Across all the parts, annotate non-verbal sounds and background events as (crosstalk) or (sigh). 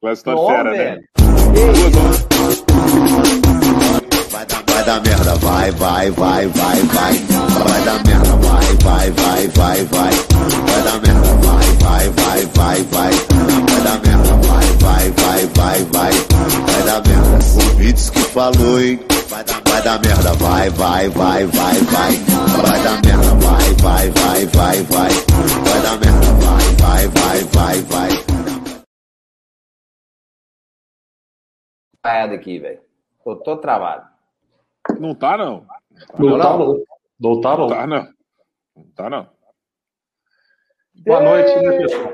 Quase tá fera, né? Vai dar, vai dar merda, vai, vai, vai, vai, vai. Vai dar merda, vai, vai, vai, vai, vai. Vai dar merda, vai, vai, vai, vai, vai. Vai dar merda, vai, vai, vai, vai, vai. Vai dar merda. O Beats que falou, hein? Vai dar, vai dar merda, vai, vai, vai, vai, vai. Vai dar merda, vai, vai, vai, vai, vai. Vai dar merda, vai, vai, vai, vai, vai. Parada aqui, velho. Tô, tô travado. Não tá, não. Não tá, não. não. Tá, Não não. tá, não. Não tá, não. Boa noite, né, pessoal?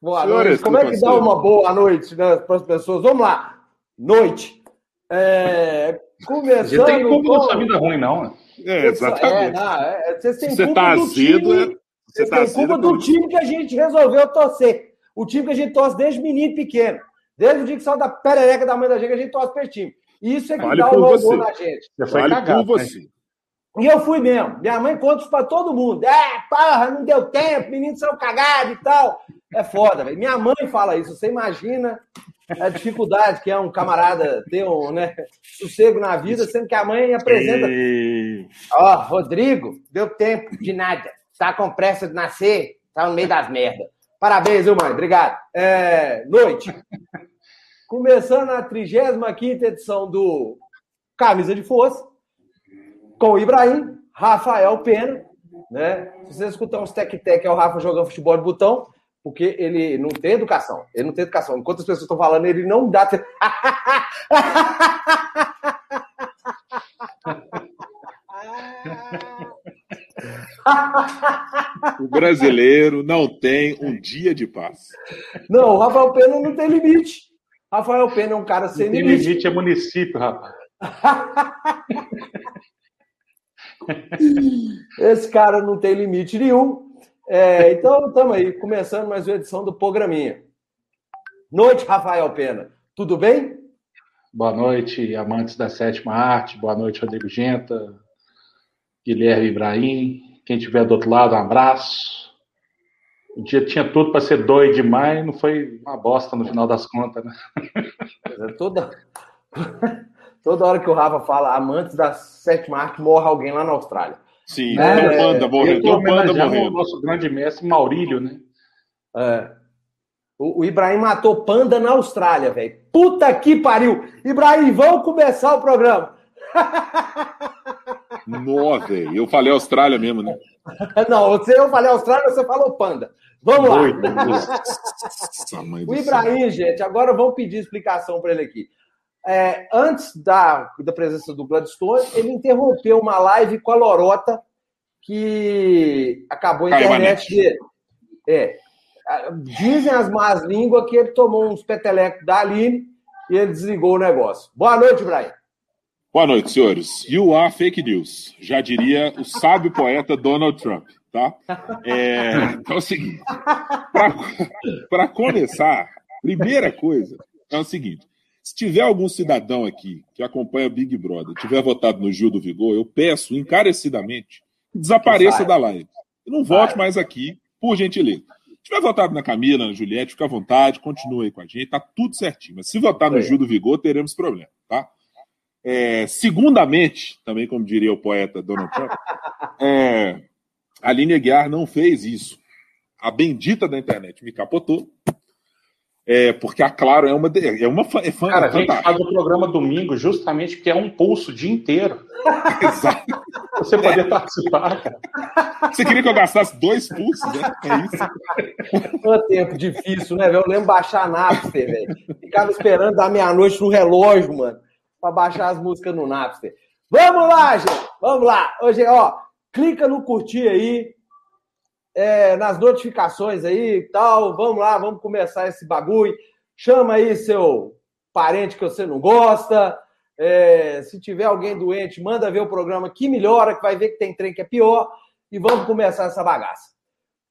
Boa Senhores, noite. Como é que dá uma boa noite né, para as pessoas? Vamos lá. Noite. É, A começando. gente tem culpa com- da sua vida ruim, não, né? É, É, exatamente. não, é, vocês têm Se você culpa tá do azedo, time, é- você vocês tá têm azedo culpa é do por- time que a gente resolveu torcer. O time que a gente torce desde menino pequeno. Desde o dia que saiu da perereca da mãe da gente, a gente torce para esse time. Isso é que Fale dá o gol na gente. Você foi Vale cagado, por né? você. E eu fui mesmo. Minha mãe conta isso pra todo mundo. É, porra, não deu tempo, meninos são cagados e tal. É foda, velho. Minha mãe fala isso. Você imagina a dificuldade que é um camarada ter um né, sossego na vida, sendo que a mãe apresenta. Ó, Rodrigo, deu tempo de nada. Tá com pressa de nascer, tá no meio das merdas. Parabéns, viu, mãe? Obrigado. É, noite. (laughs) Começando a 35 edição do Camisa de Força, com o Ibrahim, Rafael Pena, né? Se você escutar uns tec-tec, é o Rafa jogando futebol de botão, porque ele não tem educação. Ele não tem educação. Enquanto as pessoas estão falando, ele não dá. (laughs) (laughs) O brasileiro não tem um dia de paz. Não, o Rafael Pena não tem limite. Rafael Pena é um cara sem Tem limite. limite é município, rapaz. (laughs) Esse cara não tem limite nenhum. É, então, estamos aí, começando mais uma edição do Programinha. Noite, Rafael Pena. Tudo bem? Boa noite, amantes da sétima arte. Boa noite, Rodrigo Genta, Guilherme Ibrahim. Quem estiver do outro lado, um abraço. O dia tinha tudo para ser doido demais, não foi uma bosta no final das contas, né? É Toda, (laughs) toda hora que o Rafa fala amantes da sétima arte, morre alguém lá na Austrália. Sim, É, tem um panda Eu morrendo, tô tem um panda homenageando o nosso grande mestre Maurílio, né? É. O, o Ibrahim matou panda na Austrália, velho. Puta que pariu! Ibrahim, vamos começar o programa. (laughs) Velho. Eu falei Austrália mesmo, né? (laughs) Não, você, eu falei Austrália, você falou panda. Vamos lá. Do O. Ibrahim, gente, agora vamos pedir explicação para ele aqui. É, antes da, da presença do Gladstone, ele interrompeu uma live com a Lorota que acabou a Caiu internet dele. É, a- dizem as más línguas que ele tomou uns petelecos da Aline e ele desligou o negócio. Boa noite, Ibrahim. Boa noite, senhores. You are fake news. Já diria o sábio poeta Donald Trump, tá? É, então é o seguinte. Para começar, primeira coisa é o seguinte. Se tiver algum cidadão aqui que acompanha Big Brother, tiver votado no Gil do Vigor, eu peço encarecidamente que desapareça da live. E não volte mais aqui, por gentileza. Se tiver votado na Camila, na Juliette, fica à vontade, continue aí com a gente, tá tudo certinho. Mas se votar no. Gil do Vigor, teremos problema? É, segundamente, também como diria o poeta Donald Trump, (laughs) é, a Aline Aguiar não fez isso. A bendita da internet me capotou. É, porque a Claro é uma, é uma fã, é fã Cara, a gente faz o programa domingo justamente porque é um pulso o dia inteiro. (laughs) Exato. Você poder participar, cara. Você queria que eu gastasse dois pulsos, né? É isso. Foi um tempo difícil, né, velho? Eu lembro baixar a Napster, velho. Ficava esperando da meia-noite no relógio, mano, pra baixar as músicas no Napster. Vamos lá, gente! Vamos lá! Hoje, ó, clica no curtir aí, é, nas notificações aí e tal. Vamos lá, vamos começar esse bagulho. Chama aí seu parente que você não gosta. É, se tiver alguém doente, manda ver o programa que melhora, que vai ver que tem trem que é pior. E vamos começar essa bagaça.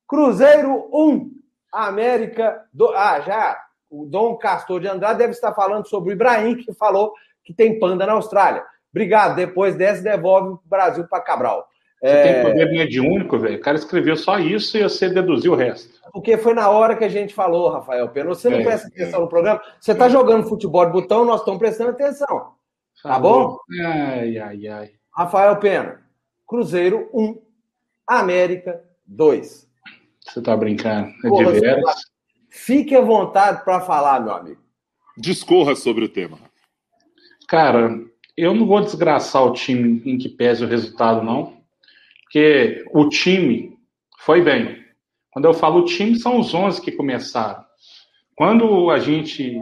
Cruzeiro 1, América. Do... Ah, já. O Dom Castor de Andrade deve estar falando sobre o Ibrahim, que falou que tem panda na Austrália. Obrigado. Depois dessa, devolve o Brasil para Cabral. Você é... tem poder mediúnico, velho. O cara escreveu só isso e você deduziu o resto. Porque foi na hora que a gente falou, Rafael Pena. Você não é, presta atenção é. no programa. Você está jogando futebol de botão, nós estamos prestando atenção. Tá bom? Ai, ai, ai. Rafael Pena, Cruzeiro 1, América 2. Você tá brincando? É Porra, de veras? Fique à vontade para falar, meu amigo. Discorra sobre o tema. Cara, eu não vou desgraçar o time em que pese o resultado, não. Porque o time foi bem. Quando eu falo time, são os 11 que começaram. Quando a gente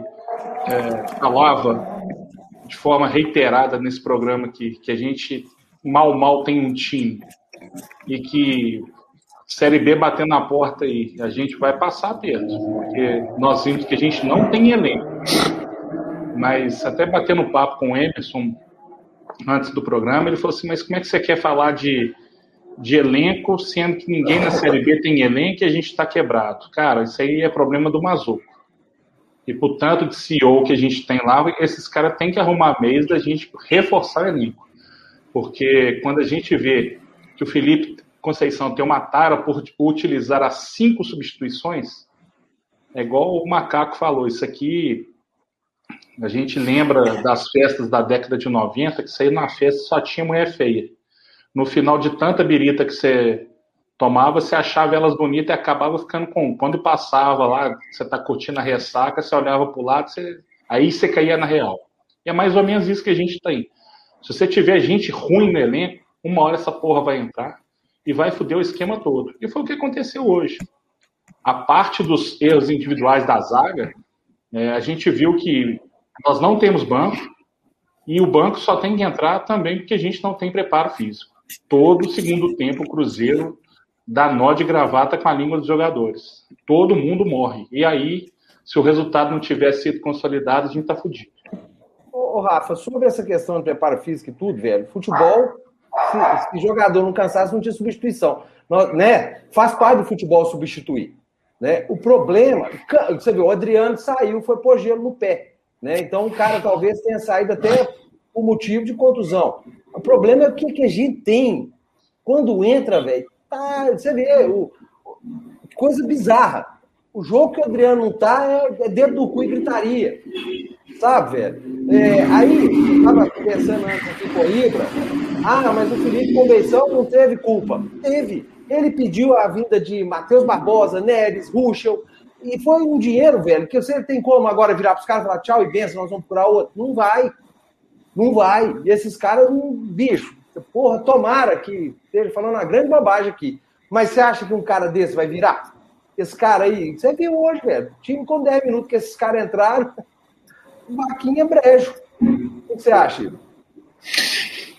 é, falava de forma reiterada nesse programa que, que a gente mal, mal tem um time e que Série B batendo na porta e a gente vai passar, Pedro, porque nós vimos que a gente não tem elenco. Mas até batendo papo com o Emerson antes do programa, ele falou assim: Mas como é que você quer falar de, de elenco, sendo que ninguém na Série B tem elenco e a gente está quebrado? Cara, isso aí é problema do Mazuco. E por tanto de CEO que a gente tem lá, esses caras têm que arrumar meios da gente reforçar o elenco. Porque quando a gente vê que o Felipe Conceição tem uma tara por utilizar as cinco substituições, é igual o Macaco falou, isso aqui a gente lembra das festas da década de 90, que você ia na festa só tinha mulher feia. No final de tanta birita que você tomava, você achava elas bonitas e acabava ficando com. Quando passava lá, você tá curtindo a ressaca, você olhava pro lado, você... aí você caía na real. E é mais ou menos isso que a gente tem. Se você tiver gente ruim no elenco, uma hora essa porra vai entrar e vai foder o esquema todo. E foi o que aconteceu hoje. A parte dos erros individuais da zaga, é, a gente viu que nós não temos banco e o banco só tem que entrar também porque a gente não tem preparo físico. Todo segundo tempo o Cruzeiro dá nó de gravata com a língua dos jogadores. Todo mundo morre. E aí, se o resultado não tiver sido consolidado, a gente tá fudido. Ô, Rafa, sobre essa questão de preparo físico e tudo, velho, futebol se, se jogador não cansasse, não tinha substituição. Nós, né? Faz parte do futebol substituir. Né? O problema, você viu, o Adriano saiu, foi pôr gelo no pé. Né? Então o cara talvez tenha saído até por motivo de contusão. O problema é o que, que a gente tem. Quando entra, velho, tá, você vê, o, coisa bizarra. O jogo que o Adriano não tá é, é dentro do cu e gritaria. Sabe, velho? É, aí, estava pensando antes aqui com o Ibra, ah, mas o Felipe Convenção não teve culpa. Teve. Ele pediu a vinda de Matheus Barbosa, Neres, Ruschel, e foi um dinheiro, velho, que você tem como agora virar para os caras e falar tchau e benção, nós vamos procurar outro. Não vai. Não vai. E esses caras, um bicho, porra, tomara que esteja falando uma grande bobagem aqui. Mas você acha que um cara desse vai virar? Esse cara aí, você viu hoje, velho. Time com 10 minutos que esses caras entraram, vaquinha brejo. O que você acha, Ivo?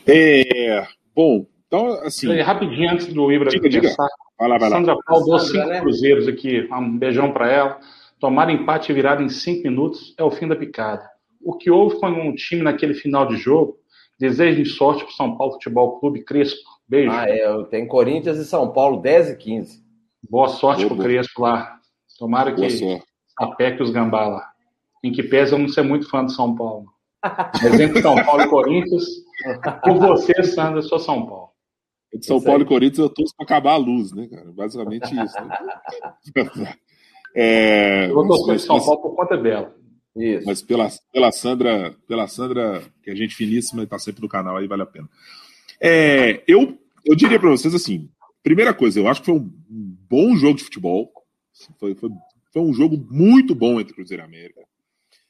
É, bom, então, assim. rapidinho antes do Ibra diga, começar. Diga. Vai lá, vai lá. Sandra Paulo deu cinco né? cruzeiros aqui. Um beijão para ela. Tomar empate e virada em cinco minutos é o fim da picada. O que houve com um time naquele final de jogo. Desejo de sorte para São Paulo Futebol Clube Crespo. Beijo. Ah, é. Tem Corinthians e São Paulo 10 e 15. Boa sorte para o Crespo lá. Tomara que apeque os gambá lá. Em que pesa eu não ser muito fã de São Paulo. Mas entre São Paulo e Corinthians, (laughs) por você, Sandra, eu sou São Paulo. De São Paulo e Corinthians eu torço para acabar a luz, né, cara? Basicamente isso. Né? (laughs) É, eu vou torcer São Paulo por conta dela. Isso. Mas pela, pela Sandra, pela Sandra, que é gente finíssima e está sempre no canal aí, vale a pena. É, eu, eu diria para vocês assim: primeira coisa, eu acho que foi um bom jogo de futebol. Foi, foi, foi um jogo muito bom entre Cruzeiro e América.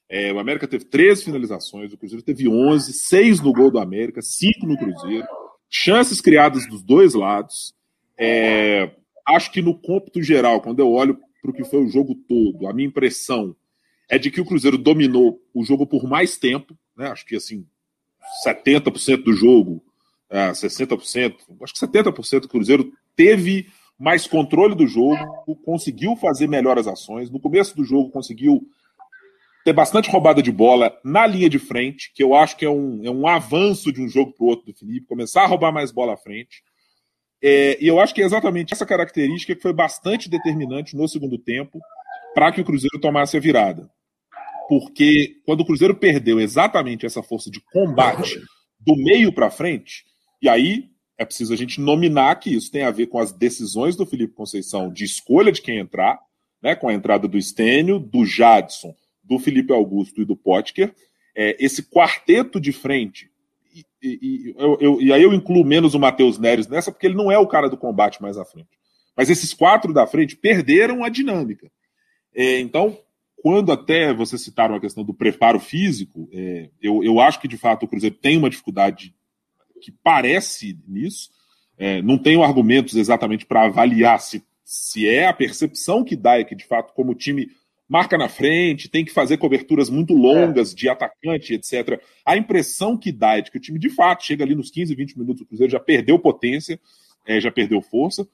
É, o América teve três finalizações, o Cruzeiro teve 11, seis no gol do América, cinco no Cruzeiro. Chances criadas dos dois lados. É, acho que no cômputo geral, quando eu olho para o que foi o jogo todo, a minha impressão é de que o Cruzeiro dominou o jogo por mais tempo, né? Acho que assim, 70% do jogo, é, 60%, acho que 70% do Cruzeiro teve mais controle do jogo, conseguiu fazer melhores ações. No começo do jogo, conseguiu ter bastante roubada de bola na linha de frente, que eu acho que é um, é um avanço de um jogo para o outro do Felipe, começar a roubar mais bola à frente. É, e eu acho que é exatamente essa característica que foi bastante determinante no segundo tempo para que o Cruzeiro tomasse a virada. Porque quando o Cruzeiro perdeu exatamente essa força de combate do meio para frente, e aí é preciso a gente nominar que isso tem a ver com as decisões do Felipe Conceição de escolha de quem entrar, né, com a entrada do Estênio, do Jadson, do Felipe Augusto e do Potker. É, esse quarteto de frente, e, e, eu, eu, e, aí eu incluo menos o Matheus Neres nessa, porque ele não é o cara do combate mais à frente. Mas esses quatro da frente perderam a dinâmica. É, então, quando até vocês citaram a questão do preparo físico, é, eu, eu acho que de fato o Cruzeiro tem uma dificuldade que parece nisso. É, não tenho argumentos exatamente para avaliar se, se é a percepção que dá, é que de fato, como o time marca na frente, tem que fazer coberturas muito longas é. de atacante, etc. A impressão que dá é de que o time de fato chega ali nos 15, 20 minutos, o Cruzeiro já perdeu potência, é, já perdeu força.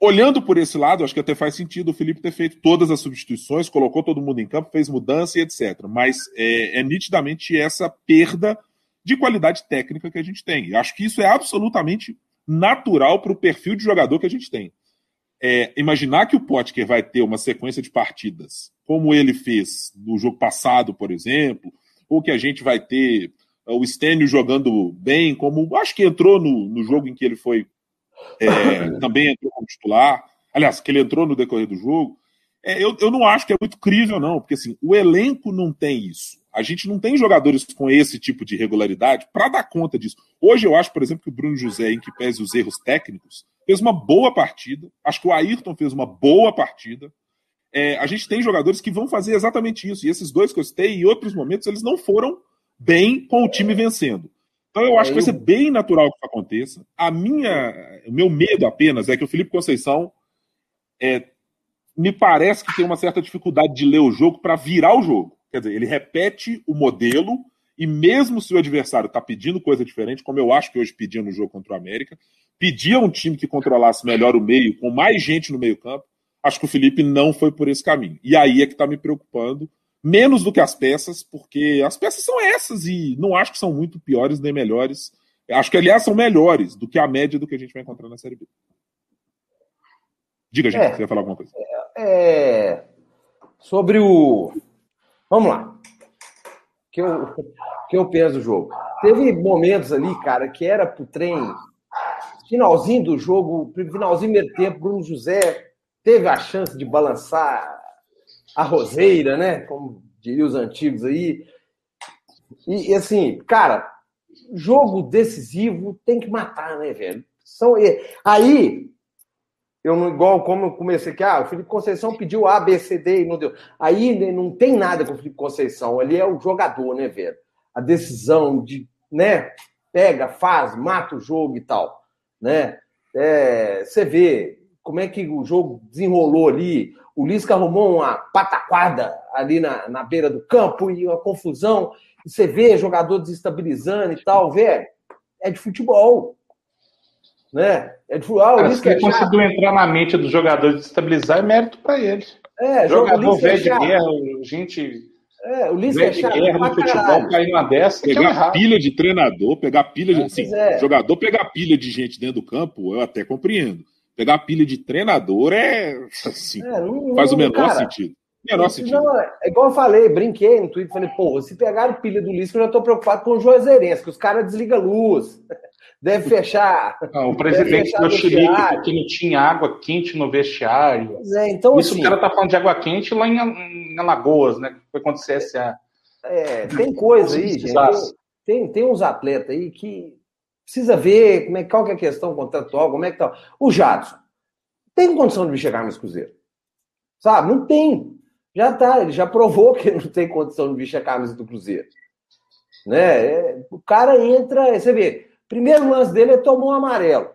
Olhando por esse lado, acho que até faz sentido o Felipe ter feito todas as substituições, colocou todo mundo em campo, fez mudança e etc. Mas é, é nitidamente essa perda de qualidade técnica que a gente tem. Acho que isso é absolutamente natural para o perfil de jogador que a gente tem. É, imaginar que o Potker vai ter uma sequência de partidas como ele fez no jogo passado, por exemplo, ou que a gente vai ter uh, o Stênio jogando bem, como acho que entrou no, no jogo em que ele foi é, (laughs) também entrou como titular, aliás, que ele entrou no decorrer do jogo. É, eu, eu não acho que é muito crível, não, porque assim, o elenco não tem isso. A gente não tem jogadores com esse tipo de regularidade para dar conta disso. Hoje eu acho, por exemplo, que o Bruno José, em que pese os erros técnicos, fez uma boa partida. Acho que o Ayrton fez uma boa partida. É, a gente tem jogadores que vão fazer exatamente isso. E esses dois que eu citei, em outros momentos, eles não foram bem com o time vencendo. Então eu acho que vai ser bem natural que isso aconteça. A minha, o meu medo apenas é que o Felipe Conceição é, me parece que tem uma certa dificuldade de ler o jogo para virar o jogo. Quer dizer, ele repete o modelo e mesmo se o adversário está pedindo coisa diferente, como eu acho que hoje pedia no jogo contra o América, pedia um time que controlasse melhor o meio, com mais gente no meio campo, acho que o Felipe não foi por esse caminho. E aí é que está me preocupando, menos do que as peças, porque as peças são essas e não acho que são muito piores nem melhores. Acho que, aliás, são melhores do que a média do que a gente vai encontrar na Série B. Diga, gente, é, você ia falar alguma coisa. É, é sobre o Vamos lá. Que eu, que eu penso do jogo. Teve momentos ali, cara, que era pro trem. Finalzinho do jogo, finalzinho do primeiro tempo, Bruno José teve a chance de balançar a roseira, né? Como diriam os antigos aí. E, e, assim, cara, jogo decisivo tem que matar, né, velho? São, aí eu não, igual como eu comecei aqui, ah, o Felipe Conceição pediu A, B, C, D e não deu. Aí né, não tem nada com o Felipe Conceição, ele é o jogador, né, velho? A decisão de, né, pega, faz, mata o jogo e tal, né? É, você vê como é que o jogo desenrolou ali, o Lisca arrumou uma pataquada ali na, na beira do campo e uma confusão, e você vê jogador desestabilizando e tal, velho, é de futebol, né? É de ah, Cara, se ele é conseguiu entrar na mente dos jogadores de estabilizar, é mérito para eles. É, jogador velho de guerra, gente. É, o Lisca é de guerra no futebol cair numa dessa. Pegar pilha de treinador, pegar pilha de. Assim, é. Jogador pegar pilha de gente dentro do campo, eu até compreendo. Pegar pilha de treinador é. Assim, é, não, faz o menor cara, sentido. Menor sentido. Não, é igual eu falei, brinquei no Twitter, falei, pô, se pegaram pilha do Lisca, eu já tô preocupado com o Juazeirense, que os caras desligam a luz. Deve fechar. Não, o presidente do Chile que não tinha água quente no vestiário. É, então, Isso assim, o cara tá falando de água quente lá em, Alagoas, né? Foi quando o CSA. É, tem coisa aí, gente. Tem, tem uns atletas aí que precisa ver como é, qual que é a questão contratual, como é que tá. O Jadson tem condição de chegar no Cruzeiro. Sabe? Não tem. Já tá, ele já provou que não tem condição de vestir a camisa do Cruzeiro. Né? É, o cara entra, você vê, Primeiro lance dele, ele tomou um amarelo.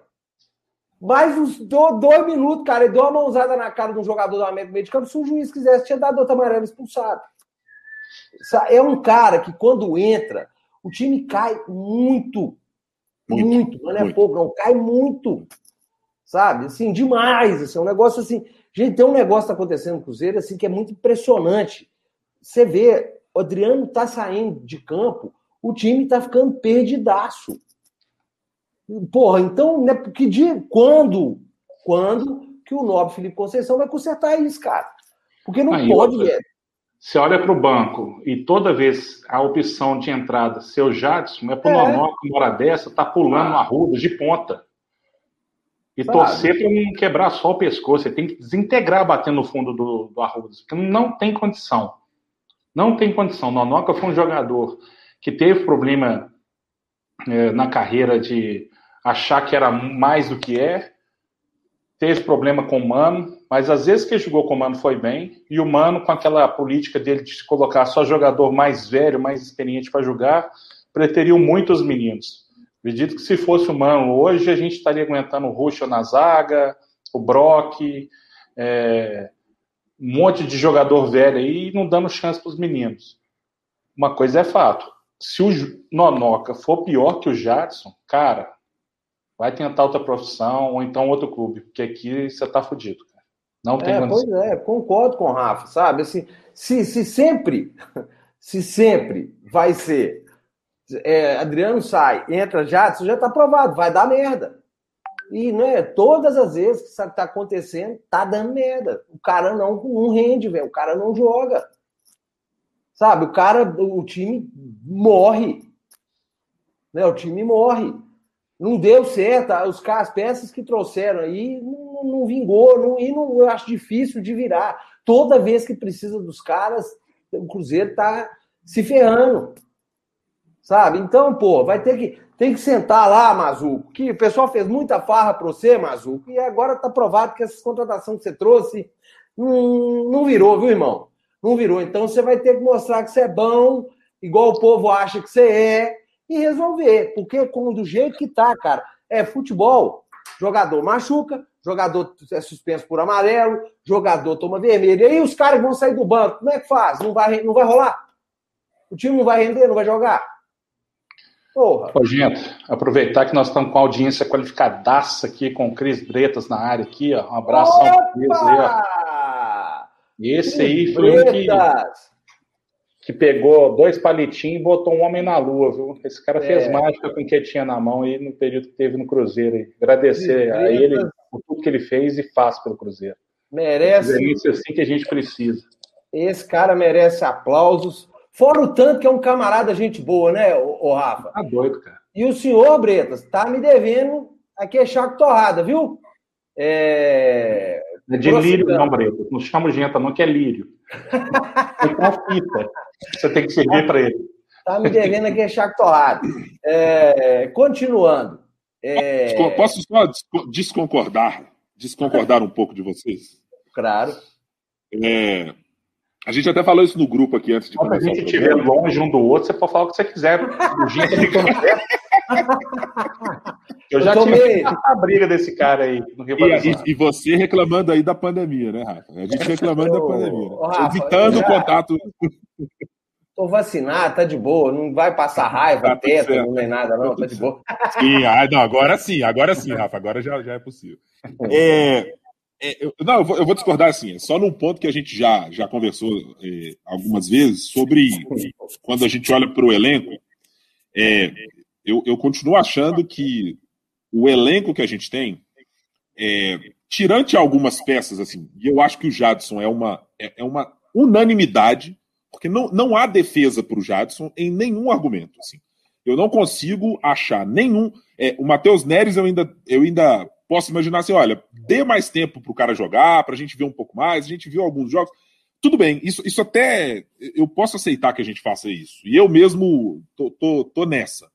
Mais uns dois minutos, cara, ele deu uma mãozada na cara de um jogador do América meio de campo. Se o juiz quisesse, tinha dado outro amarelo expulsado. É um cara que, quando entra, o time cai muito. Muito. muito não é muito. pouco, não. Cai muito. Sabe? Assim, demais. Assim, é um negócio assim. Gente, tem um negócio que tá acontecendo no Cruzeiro assim, que é muito impressionante. Você vê, o Adriano tá saindo de campo, o time tá ficando perdidaço. Porra, então, né, que dia, quando, quando que o nobre Felipe Conceição vai consertar isso, cara? Porque não Aí, pode, velho. Você olha para o banco e toda vez a opção de entrada, seu Jadson, é pro é. normal que uma hora dessa tá pulando uma ruda de ponta. E Sabe? torcer para não quebrar só o pescoço. Você tem que desintegrar batendo no fundo do, do arroz, porque não tem condição. Não tem condição. Nonoca foi um jogador que teve problema é, na carreira de achar que era mais do que é, teve problema com o Mano, mas às vezes que jogou com o Mano foi bem, e o Mano, com aquela política dele de colocar só jogador mais velho, mais experiente para jogar, preteriu muito os meninos. Acredito que se fosse o Mano hoje, a gente estaria aguentando o Russo na zaga, o Brock, é, um monte de jogador velho aí não dando chance para os meninos. Uma coisa é fato. Se o Nonoca for pior que o Jadson, cara, vai tentar outra profissão ou então outro clube, porque aqui você tá fudido, cara. Não tem é, Pois é, concordo com o Rafa, sabe? Assim, se, se sempre, (laughs) se sempre vai ser é, Adriano sai, entra Jadson, já tá provado, vai dar merda. E né, todas as vezes que isso está acontecendo, tá dando merda. O cara não, não rende, velho. O cara não joga. Sabe, o cara, o time morre. Né, o time morre. Não deu certo. Os, as peças que trouxeram aí não, não vingou. Não, e não, eu acho difícil de virar. Toda vez que precisa dos caras, o Cruzeiro tá se ferrando. Sabe? Então, pô, vai ter que tem que sentar lá, Mazuco, que o pessoal fez muita farra para você, Mazuco, e agora tá provado que essa contratação que você trouxe não, não virou, viu, irmão? Não virou. Então você vai ter que mostrar que você é bom, igual o povo acha que você é, e resolver. Porque como do jeito que tá, cara, é futebol. Jogador machuca, jogador é suspenso por amarelo, jogador toma vermelho. E aí os caras vão sair do banco. Como é que faz? Não vai, não vai rolar? O time não vai render, não vai jogar? Porra. Ô, gente, aproveitar que nós estamos com a audiência qualificadaça aqui com o Cris Bretas na área aqui, ó. Um abraço ao Cris aí, ó. Esse aí foi o que, que pegou dois palitinhos e botou um homem na lua, viu? Esse cara é. fez mágica com o que tinha na mão aí no período que teve no Cruzeiro. Agradecer a ele por tudo que ele fez e faz pelo Cruzeiro. Merece. É isso assim que a gente precisa. Esse cara merece aplausos. Fora o tanto que é um camarada gente boa, né, o Rafa? Tá doido, cara. E o senhor, Bretas, tá me devendo a queixar torrada, viu? É... é de lírio, não, Bretas. Não chama gente, não, que é lírio. É com fita. Você tem que servir para ele. Tá me devendo a queixar torrada. É... Continuando. É... Posso só desconcordar? Desconcordar um pouco de vocês? Claro. É... A gente até falou isso no grupo aqui antes de Quando começar. Quando a gente estiver longe um do outro, você pode falar o que você quiser. O ficando perto. (laughs) Eu já eu tive a briga desse cara aí no Rio e, e, e, você reclamando aí da pandemia, né, Rafa? A gente reclamando da pandemia. Ô, Rafa, evitando o contato. Tô vacinado, tá de boa, não vai passar raiva, tá teta, não é nada, não, tá de boa. Sim, ah, não, agora sim, agora sim, Rafa, agora já, já é possível. É, é, eu, não, eu vou, eu vou, discordar assim, é só num ponto que a gente já, já conversou é, algumas vezes sobre quando a gente olha para o elenco. É, eu, eu, continuo achando que o elenco que a gente tem, é, tirante algumas peças, assim, e eu acho que o Jadson é uma, é, é uma unanimidade, porque não, não há defesa para o Jadson em nenhum argumento. Assim. Eu não consigo achar nenhum. É, o Matheus Neres eu ainda, eu ainda posso imaginar assim: olha, dê mais tempo para o cara jogar, para a gente ver um pouco mais. A gente viu alguns jogos. Tudo bem, isso, isso até eu posso aceitar que a gente faça isso. E eu mesmo tô, tô, tô nessa.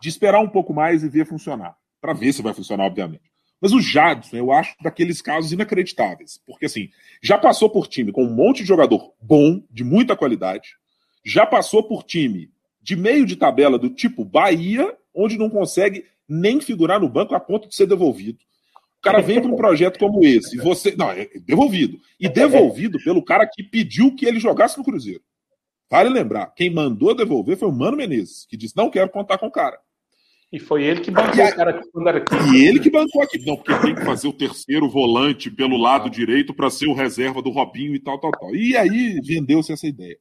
De esperar um pouco mais e ver funcionar. Para ver se vai funcionar, obviamente. Mas o Jadson, eu acho daqueles casos inacreditáveis. Porque, assim, já passou por time com um monte de jogador bom, de muita qualidade. Já passou por time de meio de tabela do tipo Bahia, onde não consegue nem figurar no banco a ponto de ser devolvido. O cara vem para um projeto como esse, você. Não, é devolvido. E devolvido pelo cara que pediu que ele jogasse no Cruzeiro. Vale lembrar, quem mandou devolver foi o Mano Menezes, que disse: não quero contar com o cara. E foi ele que bancou o cara quando era aqui. E ele que bancou aqui. Não, porque tem que fazer o terceiro volante pelo lado direito para ser o reserva do Robinho e tal, tal, tal. E aí vendeu-se essa ideia.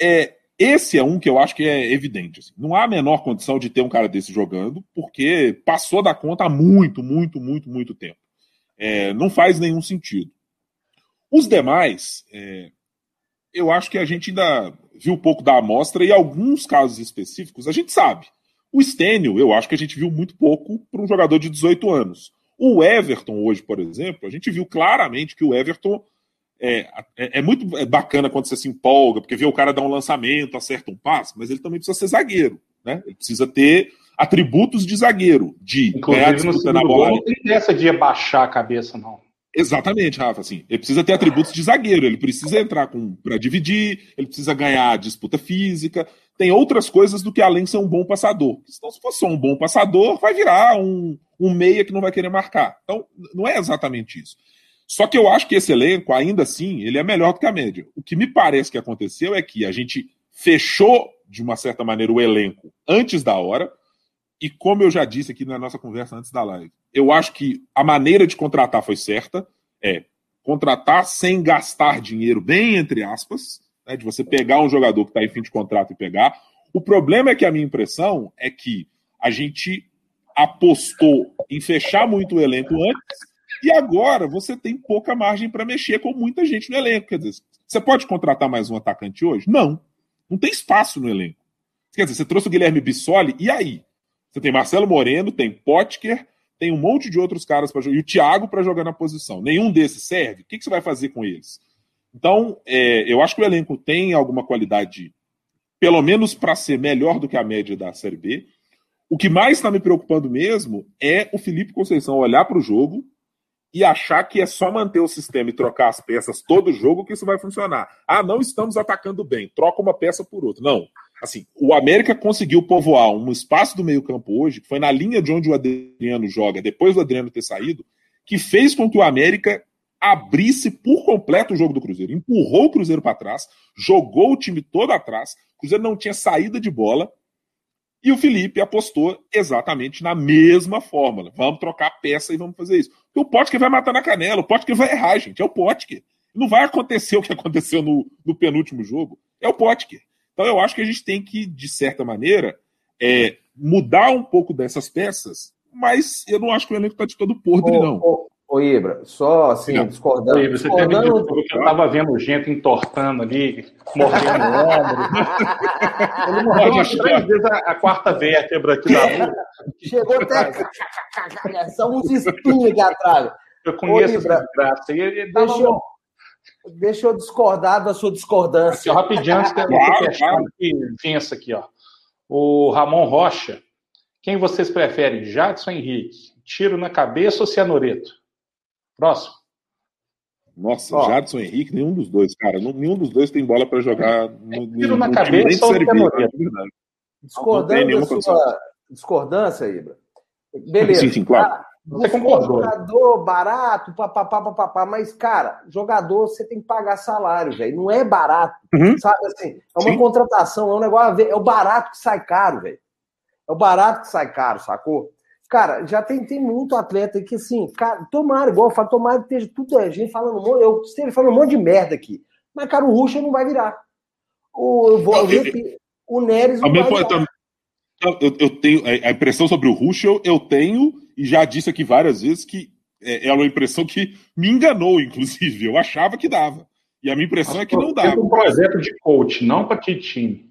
É, esse é um que eu acho que é evidente. Assim. Não há a menor condição de ter um cara desse jogando, porque passou da conta há muito, muito, muito, muito tempo. É, não faz nenhum sentido. Os demais, é, eu acho que a gente ainda viu um pouco da amostra e alguns casos específicos a gente sabe. O Stênio, eu acho que a gente viu muito pouco para um jogador de 18 anos. O Everton, hoje, por exemplo, a gente viu claramente que o Everton é, é, é, muito bacana quando você se empolga, porque vê o cara dar um lançamento, acerta um passe, mas ele também precisa ser zagueiro, né? Ele precisa ter atributos de zagueiro, de Inclusive, ganhar disputa na bola. Não tem dessa de abaixar a cabeça, não. Exatamente, Rafa. Assim, ele precisa ter atributos de zagueiro, ele precisa entrar para dividir, ele precisa ganhar disputa física. Tem outras coisas do que além de ser um bom passador. Então, se for só um bom passador, vai virar um, um meia que não vai querer marcar. Então, não é exatamente isso. Só que eu acho que esse elenco, ainda assim, ele é melhor do que a média. O que me parece que aconteceu é que a gente fechou, de uma certa maneira, o elenco antes da hora. E como eu já disse aqui na nossa conversa antes da live, eu acho que a maneira de contratar foi certa. É contratar sem gastar dinheiro, bem entre aspas, né, de você pegar um jogador que está em fim de contrato e pegar. O problema é que a minha impressão é que a gente apostou em fechar muito o elenco antes e agora você tem pouca margem para mexer com muita gente no elenco. Quer dizer, você pode contratar mais um atacante hoje? Não. Não tem espaço no elenco. Quer dizer, você trouxe o Guilherme Bissoli, e aí? Você tem Marcelo Moreno, tem Potker, tem um monte de outros caras para jogar, e o Thiago para jogar na posição. Nenhum desses serve? O que, que você vai fazer com eles? Então, é, eu acho que o elenco tem alguma qualidade, pelo menos para ser melhor do que a média da Série B. O que mais está me preocupando mesmo é o Felipe Conceição olhar para o jogo e achar que é só manter o sistema e trocar as peças todo jogo que isso vai funcionar. Ah, não estamos atacando bem, troca uma peça por outra. Não. Assim, o América conseguiu povoar um espaço do meio-campo hoje, que foi na linha de onde o Adriano joga, depois do Adriano ter saído, que fez com que o América abrisse por completo o jogo do Cruzeiro. Empurrou o Cruzeiro para trás, jogou o time todo atrás. O Cruzeiro não tinha saída de bola. E o Felipe apostou exatamente na mesma fórmula. Vamos trocar peça e vamos fazer isso. Porque o Potker vai matar na canela, o Potker vai errar, gente. É o Potker. Não vai acontecer o que (laughs) aconteceu no, no penúltimo jogo. É o Potker. Então eu acho que a gente tem que, de certa maneira, é, mudar um pouco dessas peças, mas eu não acho que o elenco está de todo podre, ô, não. Ô, ô, Ibra, só assim, não. discordando. Ô, Ibra, você discordando... Teve, eu estava vendo gente entortando ali, mordendo o ombro. (laughs) Ele mordeu umas três vezes a, a, quarta vértebra aqui da rua. Chegou até. (laughs) São uns espinhos aqui atrás. Eu conheço Ô, Ibra, essa desgraça. Deixa eu, Deixa eu discordar da sua discordância. Aqui, rapidinho, antes que pensa aqui, ó. O Ramon Rocha. Quem vocês preferem, Jadson Henrique? Tiro na cabeça ou Cianureto? Próximo. Nossa, ó, Jadson Henrique, nenhum dos dois, cara. Nenhum dos dois tem bola para jogar no, tiro na cabeça ou Cianureto? Discordando da sua discordância, Ibra. Beleza. Sim, sim, claro. Você concordou. Jogador barato, papapá, papapá, mas, cara, jogador você tem que pagar salário, velho. Não é barato. Uhum. Sabe assim? É uma Sim. contratação, é um negócio. É o barato que sai caro, velho. É o barato que sai caro, sacou? Cara, já tem, tem muito atleta que, assim, cara, tomara, igual eu falo, tomara que esteja tudo a gente falando, eu esteja falando um monte de merda aqui. Mas, cara, o Ruxa não vai virar. O, eu vou, eu, o Neres não vai virar. Eu, eu, tenho a impressão sobre o Ruschel, eu tenho, e já disse aqui várias vezes que é, é uma impressão que me enganou, inclusive. Eu achava que dava. E a minha impressão é que não dava. É um projeto de coach, não para que time.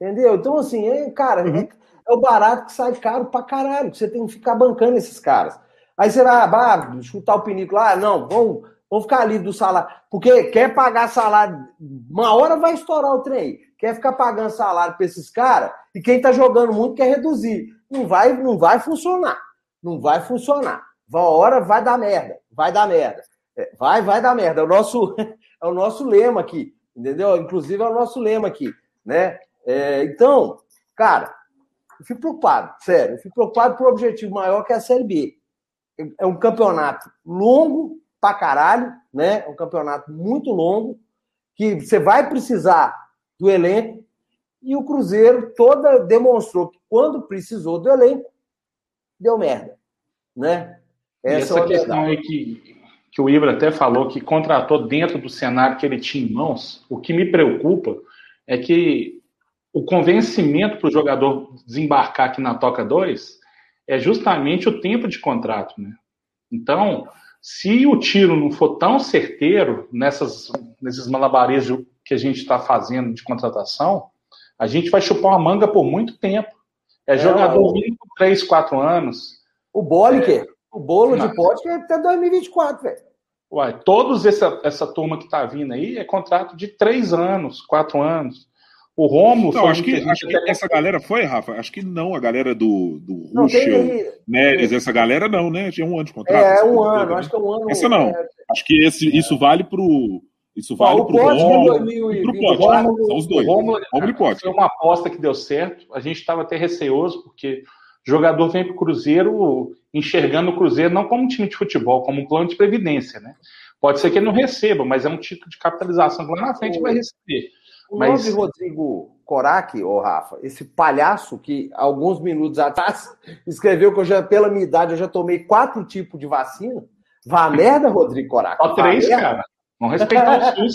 Entendeu? Então, assim, é, cara, uhum. é, é, o barato que sai caro pra caralho. Você tem que ficar bancando esses caras. Aí você vai, ah, chutar o pinico lá, não, vamos, vamos ficar ali do salário. Porque quer pagar salário, uma hora vai estourar o trem. Quer ficar pagando salário para esses caras e quem está jogando muito quer reduzir. Não vai, não vai funcionar. Não vai funcionar. Uma hora vai dar merda. Vai dar merda. É, vai, vai dar merda. É o nosso, (laughs) é o nosso lema aqui. Entendeu? Inclusive é o nosso lema aqui. Né? É, então, cara, eu fico preocupado, sério. Eu fico preocupado por um objetivo maior que é a Série B. É um campeonato longo pra caralho, né? É um campeonato muito longo que você vai precisar do elenco e o Cruzeiro toda demonstrou que quando precisou do elenco, deu merda. Né? Essa, Essa questão aí que, que o Ibra até falou que contratou dentro do cenário que ele tinha em mãos, o que me preocupa é que o convencimento para o jogador desembarcar aqui na Toca 2 é justamente o tempo de contrato. Né? Então, se o tiro não for tão certeiro nessas, nesses malabares que a gente está fazendo de contratação, a gente vai chupar uma manga por muito tempo. É, é jogador vindo com 3, 4 anos. O Bolliker. O bolo de pote é até 2024, velho. Uai, todos essa, essa turma que tá vindo aí é contrato de três anos, quatro anos. O Romulo. Não, acho que, acho que essa galera foi, Rafa. Acho que não, a galera do, do Ruschel, Neres, essa galera não, né? Tinha um ano de contrato. É, um ano, né? acho que é um ano. Essa não. É... Acho que esse, isso vale pro. Isso vale o pro Romulo e pro Pote. São os dois. Romulo, Romulo e Pote. Foi uma aposta que deu certo. A gente estava até receoso, porque o jogador vem pro Cruzeiro enxergando o Cruzeiro não como um time de futebol, como um plano de previdência, né? Pode ser que ele não receba, mas é um título de capitalização que lá na frente vai receber. O Mas... nome Rodrigo Corac, ô Rafa, esse palhaço que alguns minutos atrás (laughs) escreveu que eu já, pela minha idade, eu já tomei quatro tipos de vacina. Vá merda, Rodrigo Corac. Só três, cara. Não respeitar o SUS.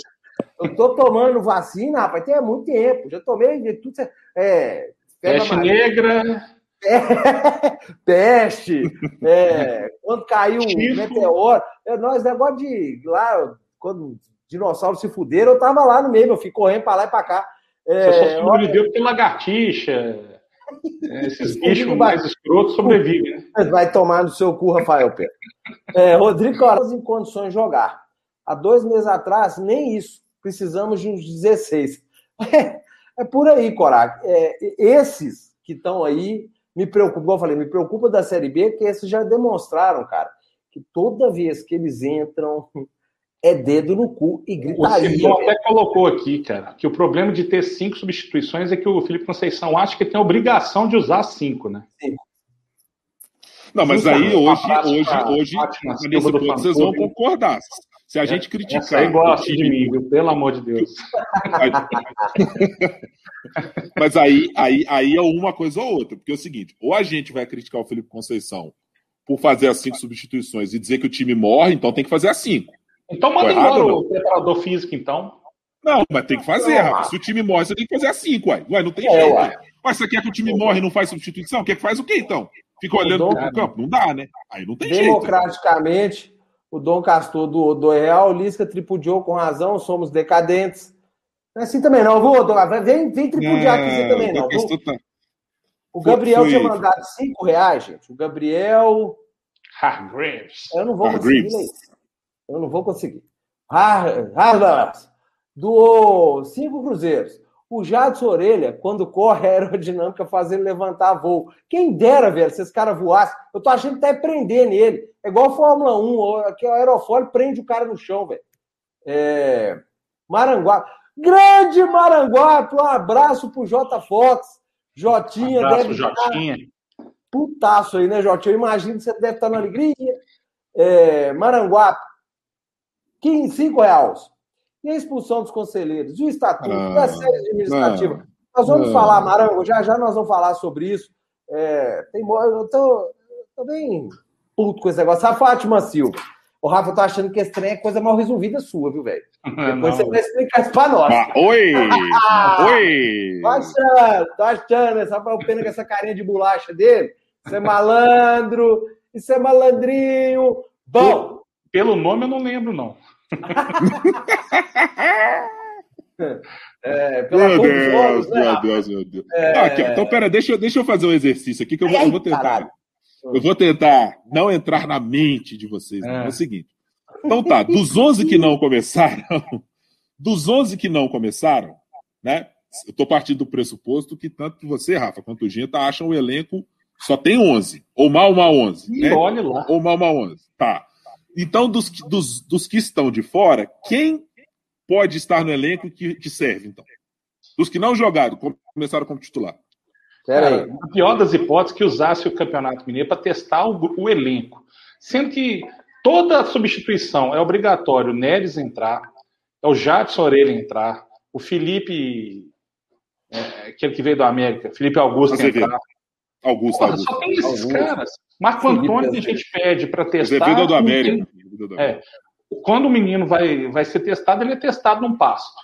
eu tô tomando vacina, rapaz, tem muito tempo. Já tomei de tudo. É, Peste negra. É, (laughs) peste. É, quando caiu o meteoro. É, nós, negócio de. Lá, quando dinossauros se fuderam, eu tava lá no meio, eu fui correndo pra lá e pra cá. É, Você só sobreviveu porque lagartixa, (laughs) é, esses bichos mais escrotos sobrevivem. Né? Vai tomar no seu cu, Rafael Pedro. É, Rodrigo Coras em condições de jogar. Há dois meses atrás, nem isso. Precisamos de uns 16. É, é por aí, Corac. É, esses que estão aí me preocupam, como eu falei, me preocupa da Série B, que esses já demonstraram, cara, que toda vez que eles entram, é dedo no cu e gritaria. O Simão até colocou aqui, cara, que o problema de ter cinco substituições é que o Felipe Conceição acha que tem a obrigação de usar cinco, né? Sim. Não, mas aí hoje, hoje, hoje, nesse ponto vocês vão concordar. Se a gente criticar. Essa aí gosta de mim, viu? Pelo amor de Deus. (laughs) mas aí, aí, aí é uma coisa ou outra, porque é o seguinte: ou a gente vai criticar o Felipe Conceição por fazer as cinco substituições e dizer que o time morre, então tem que fazer as cinco. Então manda embora o preparador físico, então. Não, mas tem que fazer, rapaz. Se o time morre, você tem que fazer assim, uai. Ué, não tem é, jeito. Ué. Mas você quer que o time morre e não faz substituição? Quer que faz o quê, então? Fica olhando Dom, pro campo? Não dá, né? Aí não tem Democraticamente, jeito. O Dom Castor do, do Real, Lisca tripudiou com razão, somos decadentes. Não é assim também não, vou, Vem, vem tripudiar aqui assim também não. Tá... O Gabriel tinha mandado 5 reais, gente. O Gabriel. Hargreaves. Eu não vou conseguir ler isso. Eu não vou conseguir. Doou cinco cruzeiros. O Jadson Orelha, quando corre a aerodinâmica, fazendo levantar voo. Quem dera, velho, se esse cara voasse. Eu tô achando que tá prender nele. É igual a Fórmula 1, aqui o aerofólio prende o cara no chão, velho. É... Maranguape. Grande Maranguape, um abraço pro J Fox. Jotinha abraço, deve Jotinha. estar... Putaço aí, né, Jotinha? Eu imagino que você deve estar na alegria. É... Maranguape. 15, 5 reais. E a expulsão dos conselheiros, e o estatuto, ah, e a sede administrativa. Não, nós vamos não. falar, Marango, já já nós vamos falar sobre isso. É, tem, eu tô, tô bem puto com esse negócio. A Fátima Silva. O Rafa tá achando que esse trem é coisa mal resolvida sua, viu, velho? (laughs) Depois não. você vai explicar isso pra nós. Ah, oi! (laughs) oi! Tô achando, tô achando. Só pra pena com essa carinha de bolacha dele. Isso é malandro, isso é malandrinho. Bom. Pelo nome eu não lembro, não. (laughs) É, meu Deus, jogos, né, meu Deus, meu Deus. É... Ah, aqui, então, pera, deixa, deixa eu fazer um exercício aqui que eu vou, eu vou tentar. Caralho. Eu vou tentar não entrar na mente de vocês. Né? É. é o seguinte. Então tá, dos 11 que não começaram, (laughs) dos 11 que não começaram, né? Eu tô partindo do pressuposto que tanto você, Rafa, quanto o Ginta acham o elenco só tem 11, ou mal, mal 11. E né? olha lá. Ou mal, mal 11. Tá. Então, dos, dos, dos que estão de fora, quem pode estar no elenco que, que serve, então? Dos que não jogaram, começaram como titular. Cara, a pior das hipóteses que usasse o Campeonato Mineiro para testar o, o, elenco. Sendo que toda substituição é obrigatório o Neres entrar, é o Jadson Orelha entrar, o Felipe, é, aquele que veio do América, Felipe Augusto entrar. Augusto, Porra, Augusto. Só tem esses Augusto. caras. Marco Antônio que a gente pede para testar. Azevedo do América. É, quando o menino vai, vai ser testado, ele é testado num pasto.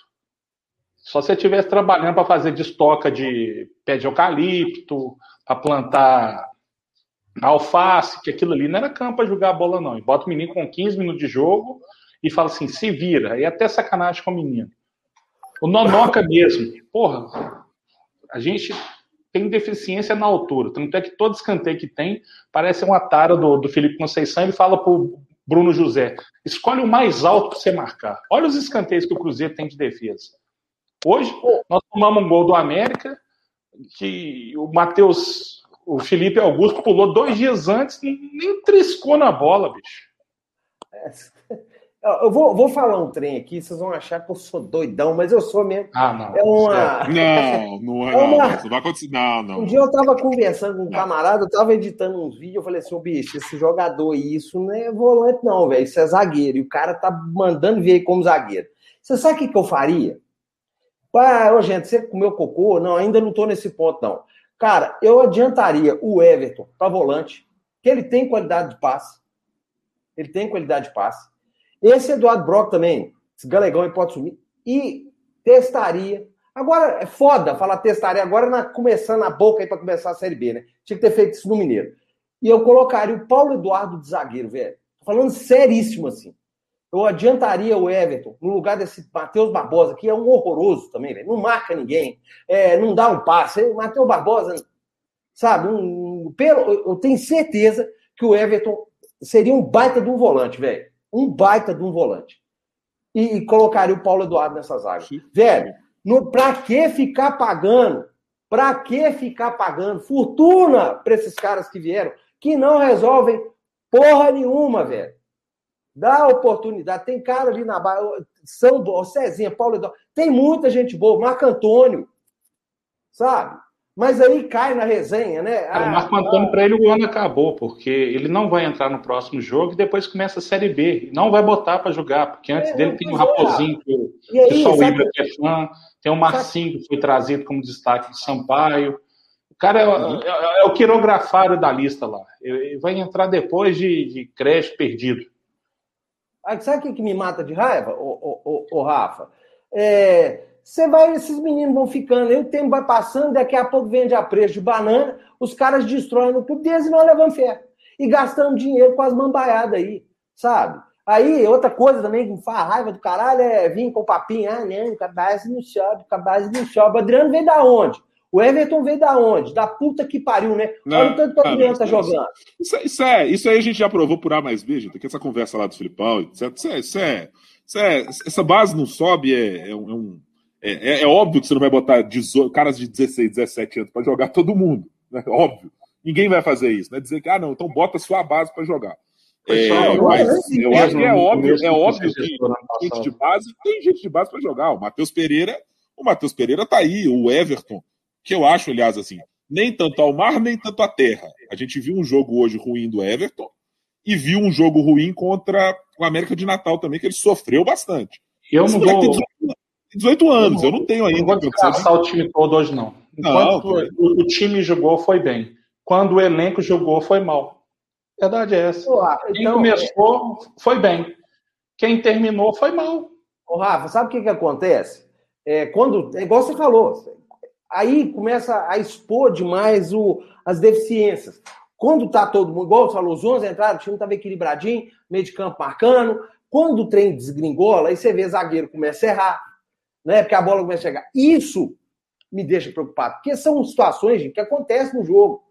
Só se você estivesse trabalhando para fazer destoca de pé de eucalipto, para plantar alface, que aquilo ali não era campo para jogar a bola, não. E bota o menino com 15 minutos de jogo e fala assim: se vira. E até sacanagem com o menino. O Nonoca mesmo. Porra, a gente tem deficiência na altura. Tanto é que todo escanteio que tem parece uma tara do, do Felipe Conceição. Ele fala pro Bruno José: escolhe o mais alto para você marcar. Olha os escanteios que o Cruzeiro tem de defesa. Hoje, nós tomamos um gol do América, que o Matheus, o Felipe Augusto pulou dois dias antes, nem triscou na bola, bicho. Eu vou, vou falar um trem aqui, vocês vão achar que eu sou doidão, mas eu sou mesmo. Ah, não. É uma. Não, não é, (laughs) é uma... não, não vai acontecer. Não, não. Um dia eu tava conversando com um camarada, eu tava editando uns vídeos, eu falei assim, ô bicho, esse jogador, isso não é volante, não, velho. Isso é zagueiro. E o cara tá mandando ver como zagueiro. Você sabe o que, que eu faria? Ah, ô, gente, você comeu cocô? Não, ainda não tô nesse ponto, não. Cara, eu adiantaria o Everton para volante, que ele tem qualidade de passe. Ele tem qualidade de passe. Esse Eduardo Brock também, esse galegão ele pode sumir. E testaria. Agora, é foda falar testaria agora na, começando a boca aí para começar a Série B, né? Tinha que ter feito isso no Mineiro. E eu colocaria o Paulo Eduardo de zagueiro, velho. Falando seríssimo assim. Eu adiantaria o Everton no lugar desse Matheus Barbosa, que é um horroroso também, velho. Não marca ninguém, é, não dá um passe. Matheus Barbosa, sabe? Um, pelo, eu tenho certeza que o Everton seria um baita de um volante, velho um baita de um volante. E, e colocaria o Paulo Eduardo nessas áreas. Velho, no, pra que ficar pagando? Pra que ficar pagando fortuna para esses caras que vieram, que não resolvem porra nenhuma, velho? Dá oportunidade. Tem cara ali na Bahia, São Cezinha, Paulo Eduardo. Tem muita gente boa. Marco Antônio, sabe? Mas aí cai na resenha, né? Cara, ah, o Marco Antônio, ah, para ele, o ano acabou, porque ele não vai entrar no próximo jogo e depois começa a Série B. Não vai botar para jogar, porque antes é, dele tem o Raposinho, que, aí, que só o Ibra que é fã, tem o Marcinho, que foi trazido como destaque de Sampaio. O cara é, uhum. é, é o quirografário da lista lá. Ele vai entrar depois de, de crédito perdido. Ah, sabe o que, que me mata de raiva, ô, ô, ô, ô Rafa? É, você vai, esses meninos vão ficando, aí o tempo vai passando, daqui a pouco vende a preço de banana, os caras destroem no clube deles e não levam fé. E gastando dinheiro com as mambaiadas aí, sabe? Aí, outra coisa também que me faz raiva do caralho é vir com o papinho, ah, não, o Cabaz não sobe, o Cabaz não sobe. O Adriano veio da onde? O Everton veio da onde? Da puta que pariu, né? Não, Olha o tanto que o Adriano tá jogando. Isso, isso, é, isso aí a gente já provou por A mais B, gente. Que essa conversa lá do Filipão, etc. Isso é, isso é, isso é, essa base não sobe, é, é um é, é, é, óbvio que você não vai botar 18, caras de 16, 17 anos para jogar todo mundo. Né? Óbvio. Ninguém vai fazer isso. Né? Dizer que, ah, não, então bota a sua base para jogar. É, mas eu acho que é óbvio, é óbvio que gente de base tem gente de base para jogar. O Matheus Pereira, o Matheus Pereira tá aí, o Everton, que eu acho, aliás, assim, nem tanto ao mar, nem tanto à terra. A gente viu um jogo hoje ruim do Everton e viu um jogo ruim contra o América de Natal também, que ele sofreu bastante. Eu não vou, 18 anos, eu não tenho ainda. Não vou descansar o time todo hoje, não. Enquanto não, o, o, time jogou, foi bem. Quando o elenco jogou, foi mal. Verdade é essa. Quem então, começou, foi bem. Quem terminou, foi mal. Ô, Rafa, sabe o que, que acontece? É, quando, é igual você falou, aí começa a expor demais o, as deficiências. Quando tá todo mundo, igual você falou, os 11 entraram, o time estava equilibradinho, meio de campo marcando. Quando o trem desgringola, aí você vê zagueiro começa a errar, né? Porque a bola começa a chegar. Isso me deixa preocupado, porque são situações gente, que acontecem no jogo,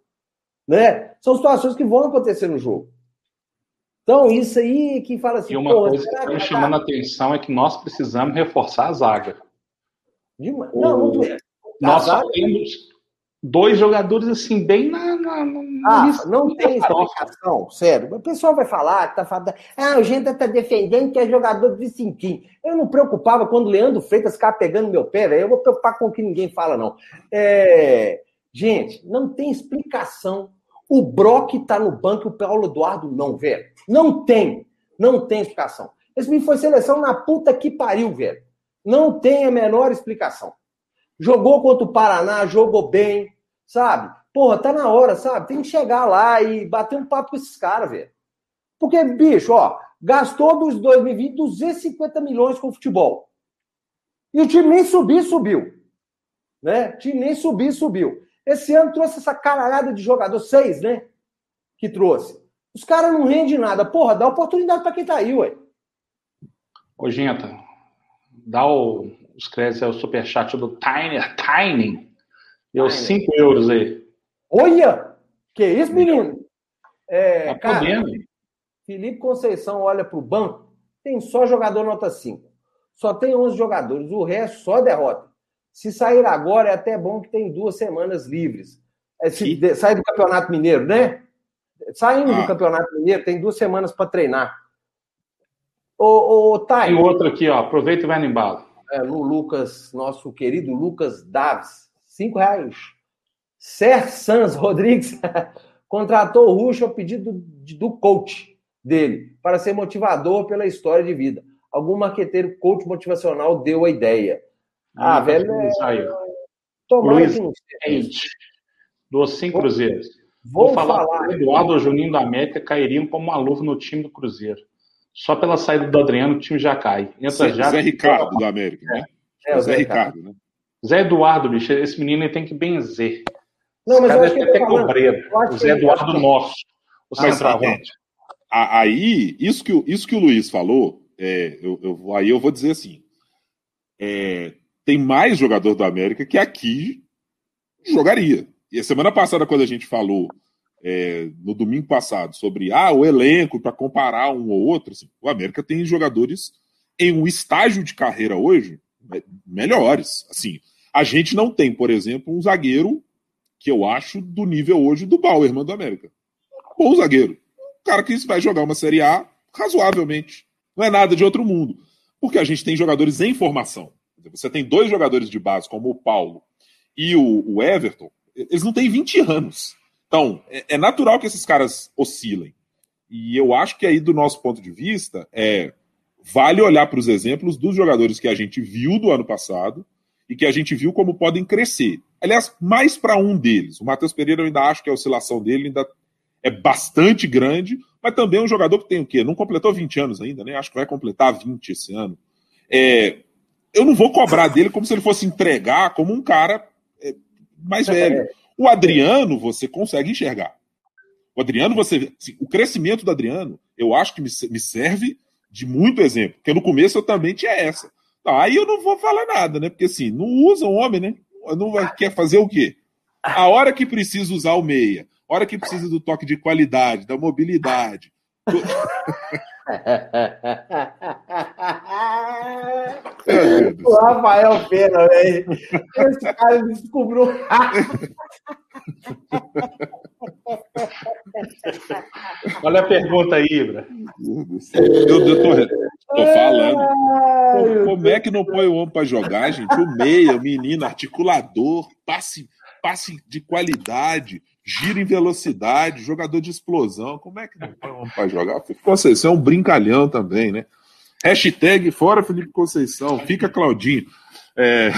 né? São situações que vão acontecer no jogo. Então, isso aí que fala assim. E uma coisa que está me chamando a atenção é que nós precisamos reforçar a zaga. Não, não, não Nós zaga... temos dois jogadores assim, bem na. na, na ah, não tem explicação, sério. O pessoal vai falar, tá falando, ah, o Genta tá defendendo que é jogador de cinquinho. Eu não preocupava quando o Leandro Freitas ficava pegando meu pé, velho. Eu vou preocupar com o que ninguém fala, não. É... Gente, não tem explicação. O Brock tá no banco e o Paulo Eduardo não, velho. Não tem. Não tem explicação. Esse me foi seleção na puta que pariu, velho. Não tem a menor explicação. Jogou contra o Paraná, jogou bem, sabe? Porra, tá na hora, sabe? Tem que chegar lá e bater um papo com esses caras, velho. Porque, bicho, ó, gastou dos 2020 250 milhões com futebol. E o time nem subir, subiu. Né? O time nem subir, subiu. Esse ano trouxe essa caralhada de jogador, seis, né? Que trouxe. Os caras não rendem nada. Porra, dá oportunidade para quem tá aí, ué. Ô, Genta, dá o, os créditos ao superchat do Tiny, Tiny Deu 5 euros aí. Olha! Que isso, menino? É, Tá cara, podendo. Felipe Conceição olha pro banco, tem só jogador nota 5. Só tem 11 jogadores, o resto só derrota. Se sair agora, é até bom que tem duas semanas livres. É, se de- sai do Campeonato Mineiro, né? Saindo Ah. do Campeonato Mineiro, tem duas semanas para treinar. Ô, ô Thay, Tem outro aqui, ó. Aproveita e vai no embalo. é, no Lucas, nosso querido Lucas Daves, cinco reais. Ser Sans Rodrigues (laughs) contratou o Rush ao pedido do, coach dele para ser motivador pela história de vida. Algum marqueteiro coach motivacional deu a ideia. Ah, velho, é- ó. Tomara Luiz seja. Eight. Doou 5 cruzeiros. Vou, Vou falar, falar. que o Eduardo Juninho da América cairiam como uma luva no time do Cruzeiro. Só pela saída do Adriano o time já cai. Entra Zé, já. Zé Ricardo da América, né? É, o Zé Zé Ricardo, né? Zé Eduardo, bicho, esse menino ele tem que benzer. Não, mas eu acho que ter tá cobreiro. O que Zé ele- Eduardo nosso. O Mas, centroavante. A- Aí, isso que, o- isso que o Luiz falou, é, eu, eu- aí eu vou dizer assim: é, tem mais jogador do América que aqui jogaria. E a semana passada, quando a gente falou, é, no domingo passado, sobre ah, o elenco, para comparar um ou outro, assim, o América tem jogadores em um estágio de carreira hoje me- melhores. Assim, a gente não tem, por exemplo, um zagueiro que eu acho do nível hoje do Bauerman do América. Bom zagueiro um cara que vai jogar uma Série A razoavelmente. Não é nada de outro mundo. Porque a gente tem jogadores em formação. Você tem dois jogadores de base, como o Paulo e o, o Everton, eles não têm 20 anos. Então, é, é natural que esses caras oscilem. E eu acho que aí, do nosso ponto de vista, é vale olhar para os exemplos dos jogadores que a gente viu do ano passado e que a gente viu como podem crescer. Aliás, mais para um deles. O Matheus Pereira, eu ainda acho que a oscilação dele ainda é bastante grande, mas também é um jogador que tem o quê? Não completou 20 anos ainda, né? Acho que vai completar 20 esse ano. É, eu não vou cobrar dele como se ele fosse entregar como um cara é, mais velho. O Adriano, você consegue enxergar. O Adriano, você. assim, o crescimento do Adriano, eu acho que me, me serve de muito exemplo. Porque no começo eu também tinha essa. Não, aí eu não vou falar nada, né? Porque assim, não usa um homem, né? Não vai, quer fazer o quê? A hora que precisa usar o meia, a hora que precisa do toque de qualidade, da mobilidade. (laughs) o Rafael Pena, velho. Esse cara descobriu. (laughs) Olha a pergunta aí, Ibra. Eu, eu tô, tô falando. Ai, como é que não põe o homem pra jogar, gente? O meia, o menino, articulador, passe, passe de qualidade, giro em velocidade, jogador de explosão. Como é que não põe o homem pra jogar? Felipe Conceição é um brincalhão também, né? Hashtag fora Felipe Conceição, fica Claudinho. É...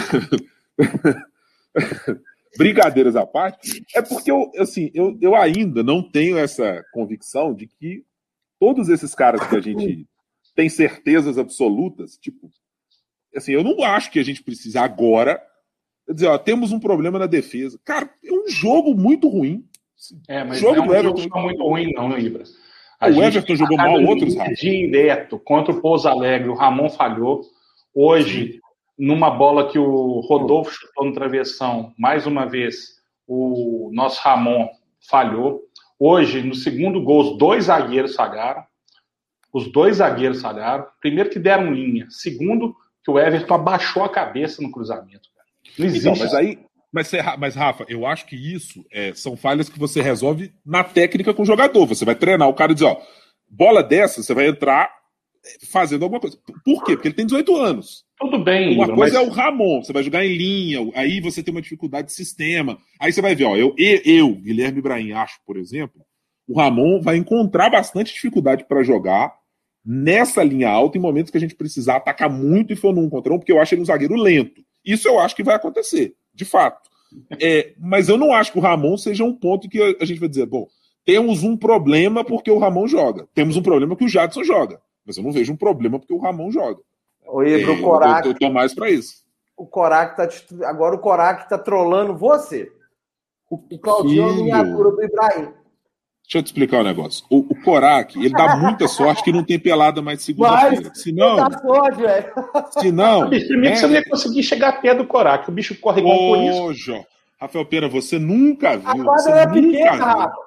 (laughs) Brincadeiras à parte, é porque eu, assim, eu, eu ainda não tenho essa convicção de que todos esses caras que a gente tem certezas absolutas, tipo, assim, eu não acho que a gente precisa agora dizer, ó, temos um problema na defesa. Cara, é um jogo muito ruim. É, mas Jogo não é um Everton. jogo muito ruim, não, Ibra. A O gente Everton jogou tá mal, no outros, Rafa. Direto contra o Pouso Alegre, o Ramon falhou. Hoje, numa bola que o Rodolfo chutou no travessão, mais uma vez, o nosso Ramon falhou. Hoje, no segundo gol, os dois zagueiros falharam. Os dois zagueiros falharam. Primeiro que deram linha. Segundo, que o Everton abaixou a cabeça no cruzamento. Cara. Não existe. Então, mas aí. Mas, mas, Rafa, eu acho que isso é, são falhas que você resolve na técnica com o jogador. Você vai treinar o cara e dizer, ó, bola dessa, você vai entrar fazendo alguma coisa. Por quê? Porque ele tem 18 anos. Tudo bem, Uma coisa mas é o Ramon, você vai jogar em linha, aí você tem uma dificuldade de sistema. Aí você vai ver, ó, eu, eu, eu, Guilherme Ibrahim, acho, por exemplo, o Ramon vai encontrar bastante dificuldade para jogar nessa linha alta em momentos que a gente precisar atacar muito e for num contra um, porque eu acho ele um zagueiro lento. Isso eu acho que vai acontecer, de fato. É, mas eu não acho que o Ramon seja um ponto que a gente vai dizer, bom, temos um problema porque o Ramon joga. Temos um problema que o Jadson joga. Mas eu não vejo um problema porque o Ramon joga. É, Ibra, o eu, Corac, eu tô mais para isso. o Corac tá. te- Agora o Corac tá trolando você. O Claudinho é miniatura do Ibrahim. Deixa eu te explicar um negócio. O, o Korak, ele dá muita (laughs) sorte que não tem pelada mais segunda-feira. Se não, sorte, velho. (laughs) se não. Bicho, primeiro que você não ia conseguir chegar perto do Corac. O bicho corre igual por isso. Rafael Pena, você nunca viu. A quadra você era nunca pequena, viu. Rafa.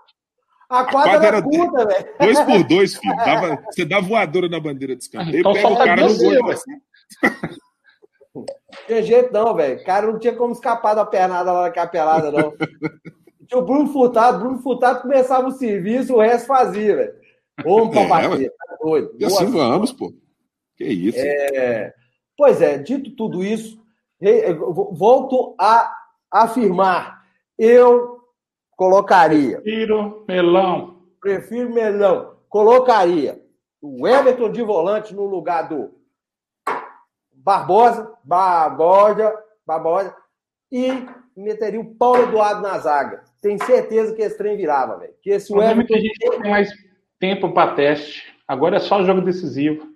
A quadra, quadra era curta, velho. Dois por dois, filho. Dava, você dá voadora na bandeira de escanteio, Então pega o cara no gol. vai. Não tinha jeito, não, velho. O cara não tinha como escapar da pernada lá naquela pelada, não. Tinha o Bruno Furtado. Bruno Furtado começava o serviço, o resto fazia, velho. Vamos pra É, bater, tá doido. E assim Boa vamos, pô. Que isso. É, Pois é, dito tudo isso, volto a afirmar. Eu colocaria, Tiro, melão. prefiro melão, colocaria o Everton de volante no lugar do Barbosa, Barbosa, Barbosa, e meteria o Paulo Eduardo na zaga. Tenho certeza que esse trem virava, velho. Que esse é Everton. que a gente não tem mais tempo para teste. Agora é só jogo decisivo.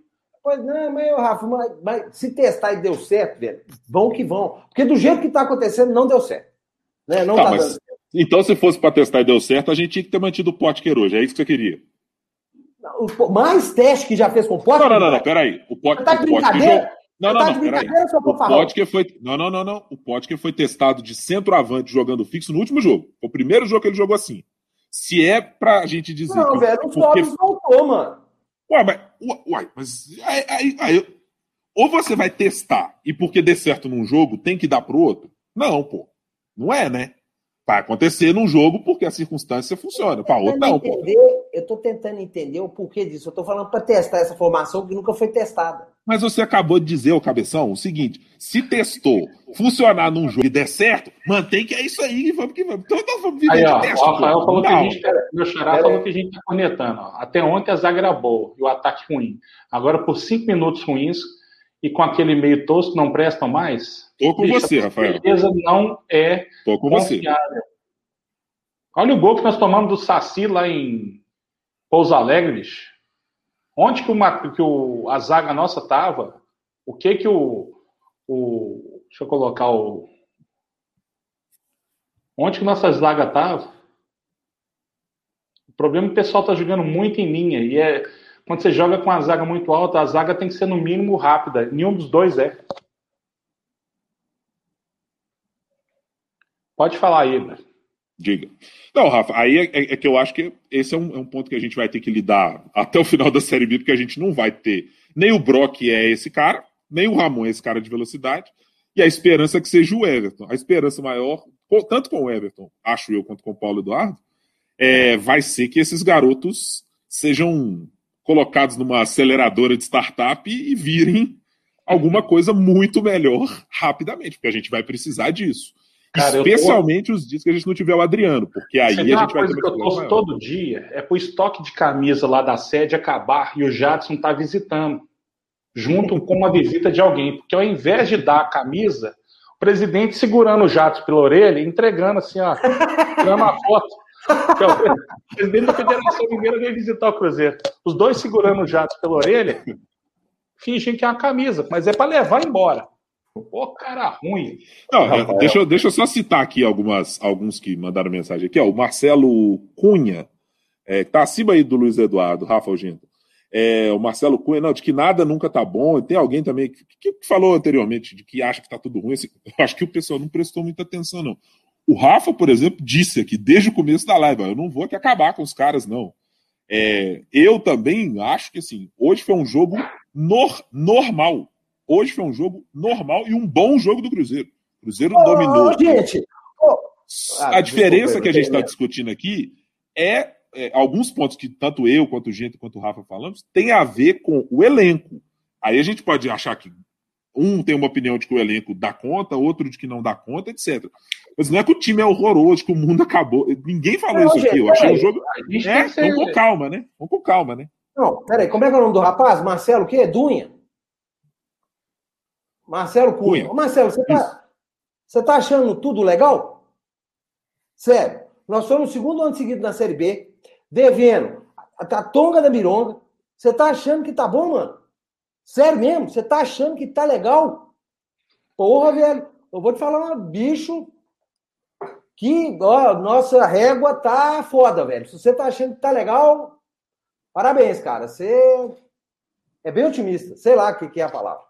Pois não, mas, ô, Rafa, mas, mas se testar e deu certo, velho, vão que vão. Porque do jeito que tá acontecendo, não deu certo. Né? Não Tá, tá, mas- dando. Então, se fosse pra testar e deu certo, a gente tinha que ter mantido o Potker hoje. É isso que você queria. O- Mais teste que já fez com o Potter? Não, não, não, não, peraí. O Potker, Tá de Potker brincadeira? jogou. Não, não, não, peraí. O? Potker foi. Não, não, não, não. O Potker foi testado de centroavante jogando fixo no último jogo. Foi o primeiro jogo que ele jogou assim. Se é pra gente dizer. Não, que, velho, o porque voltou, mano. Ué, mas, uai, mas aí, aí- aí- ou você vai testar e porque dê certo num jogo tem que dar pro outro? Não, pô. Não é, né? Vai acontecer num jogo porque a circunstância funciona. Pra outro, não, pô. entender, eu tô tentando entender o porquê disso. Eu tô falando pra testar essa formação que nunca foi testada. Mas você acabou de dizer, ô Cabeção, o seguinte: se testou, funcionar num jogo e der certo, mantém que é isso aí, vamos que vamos. Então nós vamos viver Aí, ó, teste. o Rafael pô. falou que a Não. gente. Meu xará falou que a gente tá cornetando. Ó. Até ontem a zaga era boa e o ataque ruim. Agora, por cinco minutos ruins e com aquele meio tosco, não prestam mais. Tô com Bicho, você, a Rafael. defesa não é Tô com você. confiável. Olha o gol que nós tomamos do Saci lá em Pouso Alegre, bicho. Onde que, uma, que o, a zaga nossa tava? O que que o, o. Deixa eu colocar o. Onde que nossa zaga tava? O problema é que o pessoal tá jogando muito em linha. E é. Quando você joga com a zaga muito alta, a zaga tem que ser no mínimo rápida. Nenhum dos dois é. Pode falar aí. Diga. Não, Rafa, aí é, é- que eu acho que esse é um, é um ponto que a gente vai ter que lidar até o final da Série B, porque a gente não vai ter nem o Brock é esse cara, nem o Ramon é esse cara de velocidade, e a esperança é que seja o Everton. A esperança maior, tanto com o Everton, acho eu, quanto com o Paulo Eduardo, é, vai ser que esses garotos sejam colocados numa aceleradora de startup e virem alguma coisa muito melhor rapidamente, porque a gente vai precisar disso. Cara, eu tô- Especialmente os dias que a gente não tiver o Adriano, porque aí Você a tem uma gente vai coisa ter que eu torço todo dia, é pro estoque de camisa lá da sede acabar e o Jadson tá visitando, junto com uma visita de alguém, porque ao invés de dar a camisa, o presidente segurando o Jadson pela orelha e entregando assim, ó, tirando uma foto. Então, o presidente da Federação Mineira veio visitar o Cruzeiro. Os dois segurando o Jadson pela orelha, fingem que é uma camisa, mas é para levar embora. Ô, cara ruim. Não, deixa, eu, deixa eu só citar aqui algumas, alguns que mandaram mensagem aqui. Ó, o Marcelo Cunha, é, que tá acima aí do Luiz Eduardo, Rafa Algento. É, o Marcelo Cunha, não, de que nada nunca tá bom. E tem alguém também que, que falou anteriormente de que acha que tá tudo ruim. Assim, eu acho que o pessoal não prestou muita atenção, não. O Rafa, por exemplo, disse aqui desde o começo da live: eu não vou aqui acabar com os caras, não. É, eu também acho que assim, hoje foi um jogo nor- normal. Hoje foi um jogo normal e um bom jogo do Cruzeiro. O Cruzeiro Ô, dominou. gente, Ah, a diferença desculpa, que a gente está discutindo aqui é, é, alguns pontos que tanto eu, quanto o Gento, quanto o Rafa falamos, tem a ver com o elenco. Aí a gente pode achar que um tem uma opinião de que o elenco dá conta, outro de que não dá conta, etc. Mas não é que o time é horroroso, que o mundo (laughs) acabou. Ninguém falou Não, isso aqui. gente, Eu achei peraí. um jogo. Gente É, ser- vamos com calma, né? Vamos com calma, né? Não, peraí, como é que é o nome do rapaz? Marcelo o quê? Dunha? Marcelo Cunha. Cunha. Marcelo, você Isso. tá, você tá achando tudo legal? Sério, nós somos o segundo ano seguido na Série B, devendo a Tatonga da Mironga. Você tá achando que tá bom, mano? Sério mesmo? Você tá achando que tá legal? Porra, velho, eu vou te falar, bicho, que ó, nossa régua tá foda, velho. Se você tá achando que tá legal, parabéns, cara. Você é bem otimista. Sei lá o que, que é a palavra.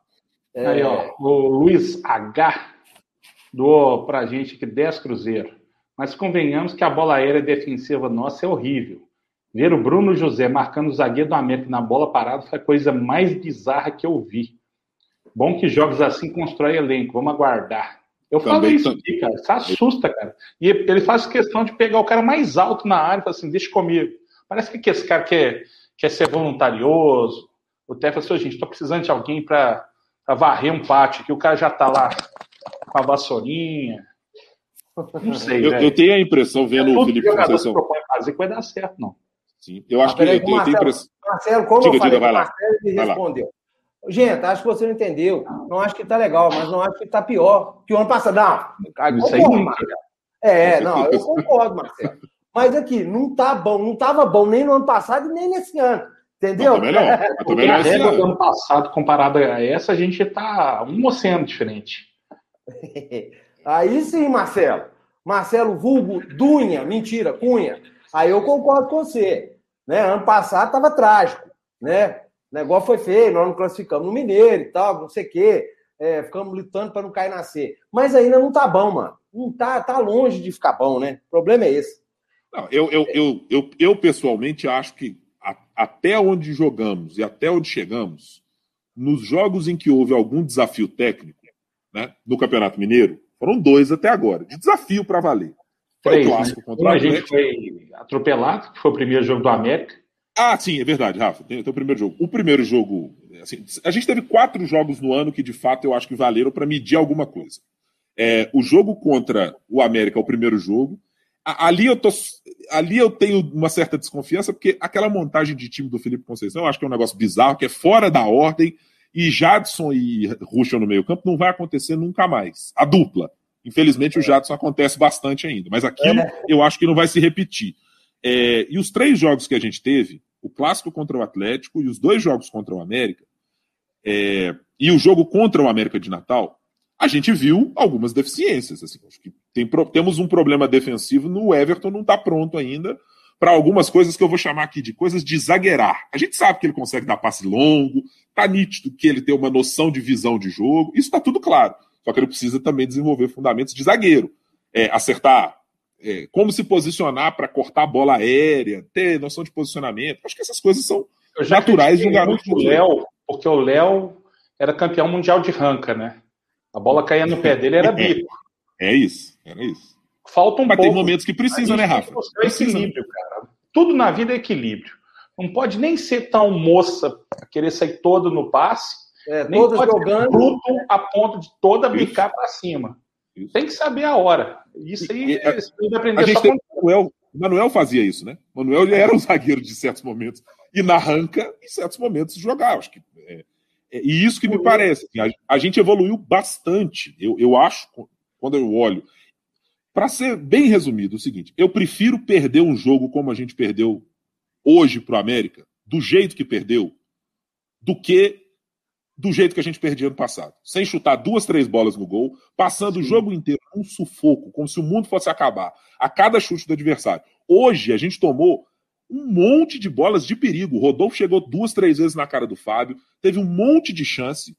É, Aí, ó, o Luiz H. doou pra gente aqui 10 cruzeiros. Mas convenhamos que a bola aérea defensiva nossa é horrível. Ver o Bruno José marcando o zagueiro do América na bola parada foi a coisa mais bizarra que eu vi. Bom que jogos assim constrói elenco, vamos aguardar. Eu falo Também isso tam- aqui, cara. Isso assusta, cara. E ele faz questão de pegar o cara mais alto na área e falar assim, deixa comigo. Parece que esse cara quer, quer ser voluntarioso. O Té falou assim, "Ô, gente, tô precisando de alguém para varrer um pátio aqui. O cara já tá lá com a vassourinha. Não sei, Eu, eu tenho a impressão, vendo o Todo Felipe Conceição. propõe a fazer que vai dar certo, não. Sim, eu acho Ah, que eu tenho, a Marcelo. impressão. Marcelo, como Diga, eu falei, diga, vai o lá. Marcelo me Vai lá. respondeu. Gente, acho que você não entendeu. Não acho que tá legal, mas não acho que tá pior que o ano passado. Não, Isso aí não-. É, não, eu concordo, Marcelo. Mas aqui, não tá bom, não tava bom nem no ano passado e nem nesse ano. Entendeu? Não, também (laughs) não a assim, do não. ano passado, comparada a essa, a gente tá um oceano diferente. (laughs) Aí sim, Marcelo. Marcelo Vulgo, Dunha, mentira, Cunha. Aí eu concordo com você. Né? Ano passado estava trágico. Né? O negócio foi feio, nós não classificamos no Mineiro e tal, não sei o quê. É, ficamos lutando para não cair na C. Mas ainda não tá bom, mano. Não tá, tá longe de ficar bom, né? O problema é esse. Não, eu, eu, eu, eu, eu, pessoalmente acho que até onde jogamos e até onde chegamos, nos jogos em que houve algum desafio técnico, né, no Campeonato Mineiro, foram dois até agora, de desafio para valer. Foi o clássico né? contra o Um a gente Atlético. foi atropelado, que foi o primeiro jogo do América. Ah, sim, é verdade, Rafa. Tem, tem o primeiro jogo. O primeiro jogo, assim, a gente teve quatro jogos no ano que de fato eu acho que valeram para medir alguma coisa. É, o jogo contra o América é o primeiro jogo. Ali eu, tô, ali eu tenho uma certa desconfiança, porque aquela montagem de time do Felipe Conceição eu acho que é um negócio bizarro, que é fora da ordem, e Jadson e Ruschel no meio-campo não vai acontecer nunca mais. A dupla. Infelizmente, o Jadson acontece bastante ainda, mas aquilo eu acho que não vai se repetir. É, e os três jogos que a gente teve, o clássico contra o Atlético e os dois jogos contra o América, é, e o jogo contra o América de Natal, a gente viu algumas deficiências. Assim, acho que tem temos um problema defensivo no Everton, não está pronto ainda para algumas coisas que eu vou chamar aqui de coisas de zagueirar. A gente sabe que ele consegue dar passe longo, tá nítido que ele tem uma noção de visão de jogo, isso está tudo claro. Só que ele precisa também desenvolver fundamentos de zagueiro, É, acertar é, como se posicionar para cortar a bola aérea, ter noção de posicionamento. Acho que essas coisas são Naturais de um garoto de Léo, porque o Léo era campeão mundial de ranca, né? A bola caía no pé dele, era bico. É isso, era isso. Falta um Mas pouco. tem momentos que precisa, A né, gente Rafa? Precisa. equilíbrio, cara. Tudo na vida é equilíbrio. Não pode nem ser tão moça a querer sair todo no passe, É, nem pode ser jogando. bruto a ponto de toda bicar para cima. Isso. Tem que saber a hora. Isso aí E- e- você tem que A aprender gente só tem Manuel, Manuel fazia isso, né? O Manuel era um (laughs) zagueiro de certos momentos. E na ranca, em certos momentos, jogava. Acho que, é, é- e isso que me parece. assim, a, a gente evoluiu bastante. Eu, eu acho, quando eu olho. Para ser bem resumido, é o seguinte: eu prefiro perder um jogo como a gente perdeu hoje para o América, do jeito que perdeu, do que do jeito que a gente perdia ano passado. Sem chutar duas, três bolas no gol, passando o jogo inteiro num sufoco, como se o mundo fosse acabar, a cada chute do adversário. Hoje a gente tomou um monte de bolas de perigo. O Rodolfo chegou duas, três vezes na cara do Fábio, teve um monte de chance.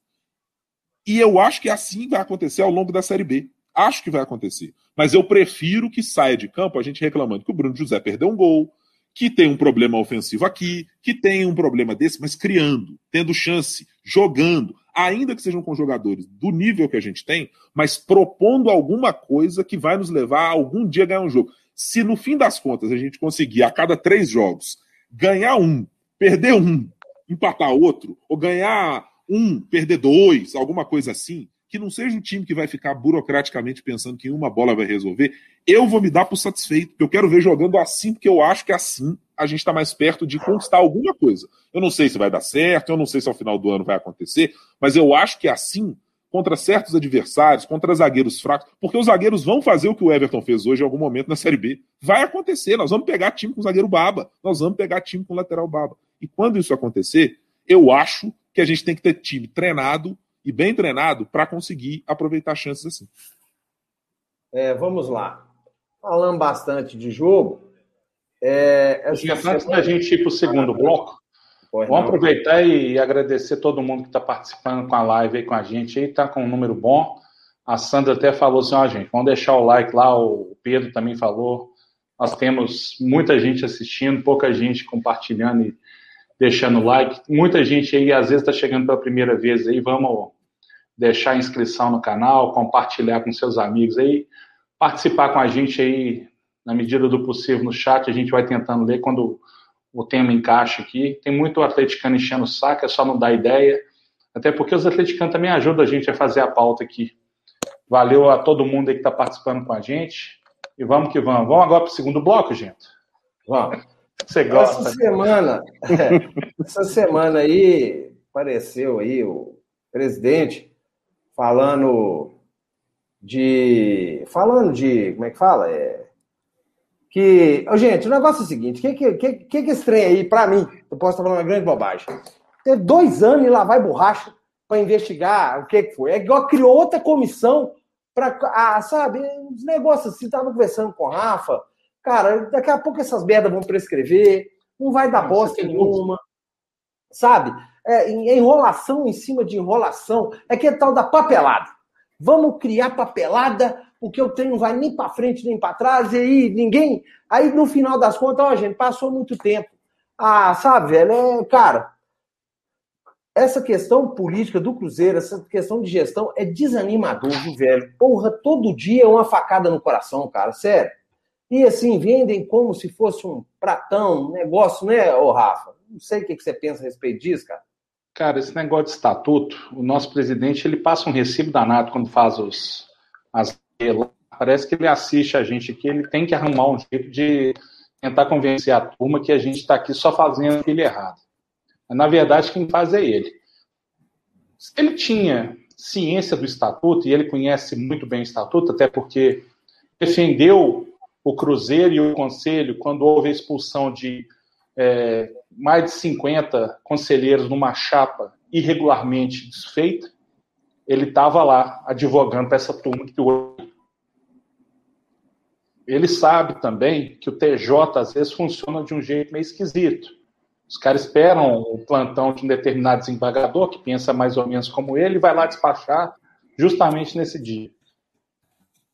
E eu acho que assim vai acontecer ao longo da Série B. Acho que vai acontecer. Mas eu prefiro que saia de campo a gente reclamando que o Bruno José perdeu um gol, que tem um problema ofensivo aqui, que tem um problema desse, mas criando, tendo chance, jogando, ainda que sejam com jogadores do nível que a gente tem, mas propondo alguma coisa que vai nos levar a algum dia ganhar um jogo. Se no fim das contas a gente conseguir a cada três jogos ganhar um, perder um, empatar outro, ou ganhar um, perder dois, alguma coisa assim, que não seja um time que vai ficar burocraticamente pensando que uma bola vai resolver, eu vou me dar por satisfeito, porque eu quero ver jogando assim, porque eu acho que assim a gente está mais perto de conquistar alguma coisa. Eu não sei se vai dar certo, eu não sei se ao final do ano vai acontecer, mas eu acho que assim, contra certos adversários, contra zagueiros fracos, porque os zagueiros vão fazer o que o Everton fez hoje em algum momento na Série B. Vai acontecer, nós vamos pegar time com zagueiro baba, nós vamos pegar time com lateral baba. E quando isso acontecer, eu acho que a gente tem que ter time treinado e bem treinado para conseguir aproveitar chances assim. É, vamos lá. Falando bastante de jogo. É, essa Gente, Antes semana- da gente ir para o segundo bloco, Pois vamos não. aproveitar e agradecer todo mundo que está participando com a live aí com a gente aí, tá com um número bom. A Sandra até falou assim, ó, gente, vamos deixar o like lá, o Pedro também falou. Nós temos muita gente assistindo, pouca gente compartilhando e deixando like. Muita gente aí, às vezes, está chegando pela primeira vez aí. Vamos deixar a inscrição no canal, compartilhar com seus amigos aí, participar com a gente aí, na medida do possível, no chat. A gente vai tentando ler quando o tema encaixa aqui. Tem muito atleticano enchendo o saco, é só não dar ideia. Até porque os atleticanos também ajudam a gente a fazer a pauta aqui. Valeu a todo mundo aí que está participando com a gente. E vamos que vamos. Vamos agora para o segundo bloco, gente? Vamos. Você gosta? Essa semana, (laughs) essa semana aí, apareceu aí o presidente falando de. Falando de. Como é que fala? É, que. Oh, gente, o negócio é o seguinte: o que, que, que, que, que esse trem aí, para mim, eu posso estar falando uma grande bobagem. Teve dois anos e lá vai borracha para investigar o que, que foi. É igual criou outra comissão para. Ah, sabe, uns negócios assim, tava conversando com a Rafa. Cara, daqui a pouco essas merdas vão prescrever, não vai dar bosta nenhuma. Sabe? É, enrolação em cima de enrolação. É que é tal da papelada. Vamos criar papelada, porque o trem não vai nem para frente nem para trás, e aí ninguém. Aí no final das contas, ó, gente, passou muito tempo. Ah, sabe, velho? É, cara, essa questão política do Cruzeiro, essa questão de gestão é desanimador, viu, velho? Porra, todo dia é uma facada no coração, cara, sério. E assim, vendem como se fosse um pratão, um negócio, né, ô Rafa? Não sei o que você pensa a respeito disso, cara. Cara, esse negócio de estatuto, o nosso presidente ele passa um recibo danado quando faz os as parece que ele assiste a gente aqui, ele tem que arrumar um jeito de tentar convencer a turma que a gente está aqui só fazendo aquilo errado. Na verdade, quem faz é ele. Se ele tinha ciência do estatuto, e ele conhece muito bem o estatuto, até porque defendeu o Cruzeiro e o Conselho quando houve a expulsão de é, mais de 50 conselheiros numa chapa irregularmente desfeita, ele estava lá advogando para essa turma que hoje. Ele sabe também que o TJ às vezes funciona de um jeito meio esquisito. Os caras esperam o plantão de um determinado desembargador, que pensa mais ou menos como ele, e vai lá despachar justamente nesse dia.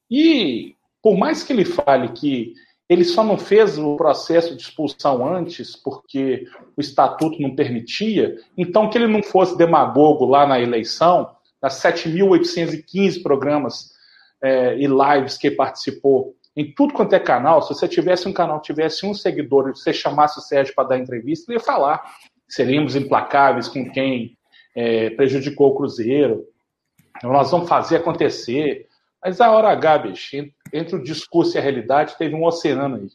E, por mais que ele fale que ele só não fez o processo de expulsão antes porque o estatuto não permitia, então que ele não fosse demagogo lá na eleição, nas 7.815 programas é, e lives que participou, em tudo quanto é canal, se você tivesse um canal, tivesse um seguidor e você chamasse o Sérgio para dar entrevista, ele ia falar. Seríamos implacáveis com quem é, prejudicou o Cruzeiro. Nós vamos fazer acontecer. Mas a hora H, bicho, entre o discurso e a realidade, teve um oceano aí.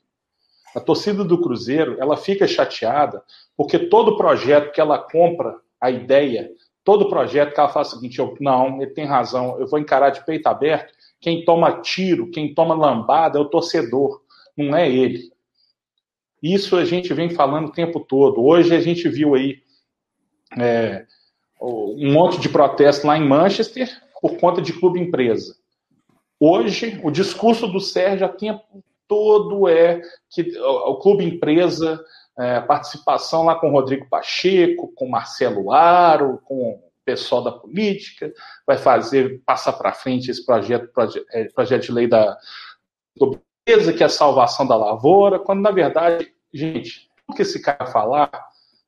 A torcida do Cruzeiro, ela fica chateada porque todo projeto que ela compra a ideia, todo projeto que ela faz o seguinte, eu, não, ele tem razão, eu vou encarar de peito aberto, quem toma tiro, quem toma lambada é o torcedor, não é ele. Isso a gente vem falando o tempo todo. Hoje a gente viu aí é, um monte de protesto lá em Manchester por conta de clube empresa. Hoje, o discurso do Sérgio o tempo todo é que o clube empresa, é, participação lá com Rodrigo Pacheco, com Marcelo Aro, com pessoal da política, vai fazer, passar para frente esse projeto, proje, é, projeto de lei da pobreza, que é a salvação da lavoura, quando na verdade, gente, o que esse cara falar,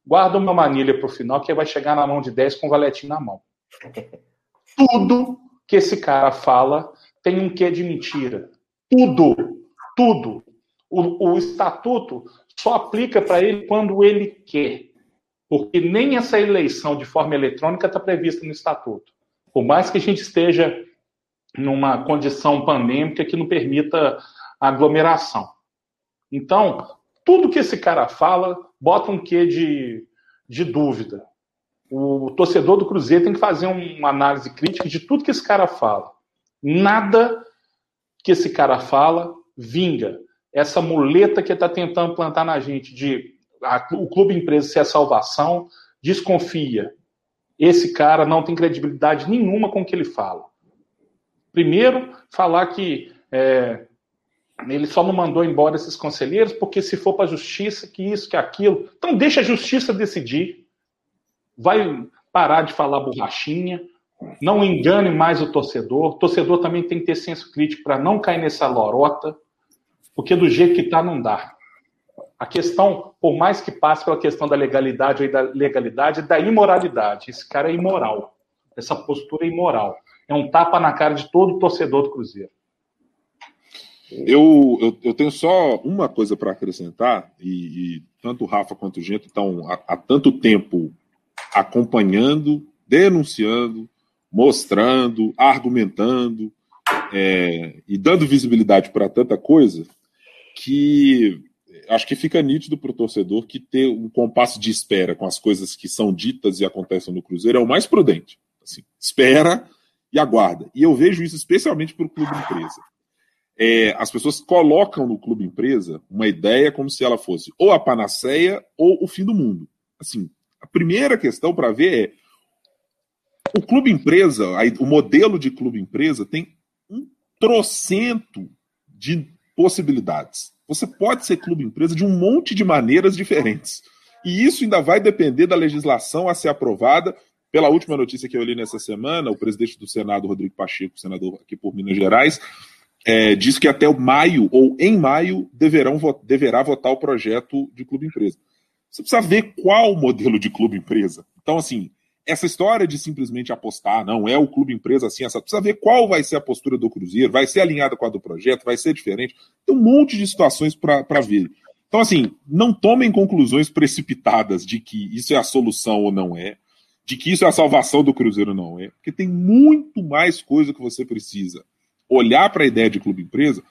guarda uma manilha para o final, que vai chegar na mão de 10 com o valetinho na mão. (laughs) Tudo que esse cara fala tem um quê de mentira. Tudo, tudo. O, o estatuto só aplica para ele quando ele quer porque nem essa eleição de forma eletrônica está prevista no estatuto. Por mais que a gente esteja numa condição pandêmica que não permita aglomeração. Então, tudo que esse cara fala bota um quê de, de dúvida. O torcedor do Cruzeiro tem que fazer uma análise crítica de tudo que esse cara fala. Nada que esse cara fala vinga. Essa muleta que está tentando plantar na gente de a, o clube empresa ser a salvação, desconfia. Esse cara não tem credibilidade nenhuma com o que ele fala. Primeiro, falar que é, ele só não mandou embora esses conselheiros porque se for para a justiça, que isso, que aquilo. Então deixa a justiça decidir. Vai parar de falar borrachinha. Não engane mais o torcedor. O torcedor também tem que ter senso crítico para não cair nessa lorota, porque do jeito que está, não dá. A questão, por mais que passe pela questão da legalidade ou da legalidade, da imoralidade. Esse cara é imoral. Essa postura é imoral. É um tapa na cara de todo torcedor do Cruzeiro. Eu, eu, eu tenho só uma coisa para acrescentar, e, e, tanto o Rafa quanto o Gento estão há, há tanto tempo acompanhando, denunciando, mostrando, argumentando é, e dando visibilidade para tanta coisa que acho que fica nítido para o torcedor que ter um compasso de espera com as coisas que são ditas e acontecem no Cruzeiro é o mais prudente. Assim, espera e aguarda. E eu vejo isso especialmente para o clube empresa. É, as pessoas colocam no clube empresa uma ideia como se ela fosse ou a panaceia ou o fim do mundo. Assim, a primeira questão para ver é o clube empresa, o modelo de clube empresa tem um trocento de possibilidades. Você pode ser clube empresa de um monte de maneiras diferentes. E isso ainda vai depender da legislação a ser aprovada. Pela última notícia que eu li nessa semana, o presidente do Senado, Rodrigo Pacheco, senador aqui por Minas Gerais, é, que até maio ou em maio deverão, deverá votar o projeto de clube empresa. Você precisa ver qual modelo de clube empresa. Então, assim, essa história de simplesmente apostar, não é o clube empresa assim, essa, precisa ver qual vai ser a postura do Cruzeiro, vai ser alinhada com a do projeto, vai ser diferente. Tem um monte de situações para ver. Então, assim, não tomem conclusões precipitadas de que isso é a solução ou não é, de que isso é a salvação do Cruzeiro ou não é, porque tem muito mais coisa que você precisa olhar para a ideia de clube empresa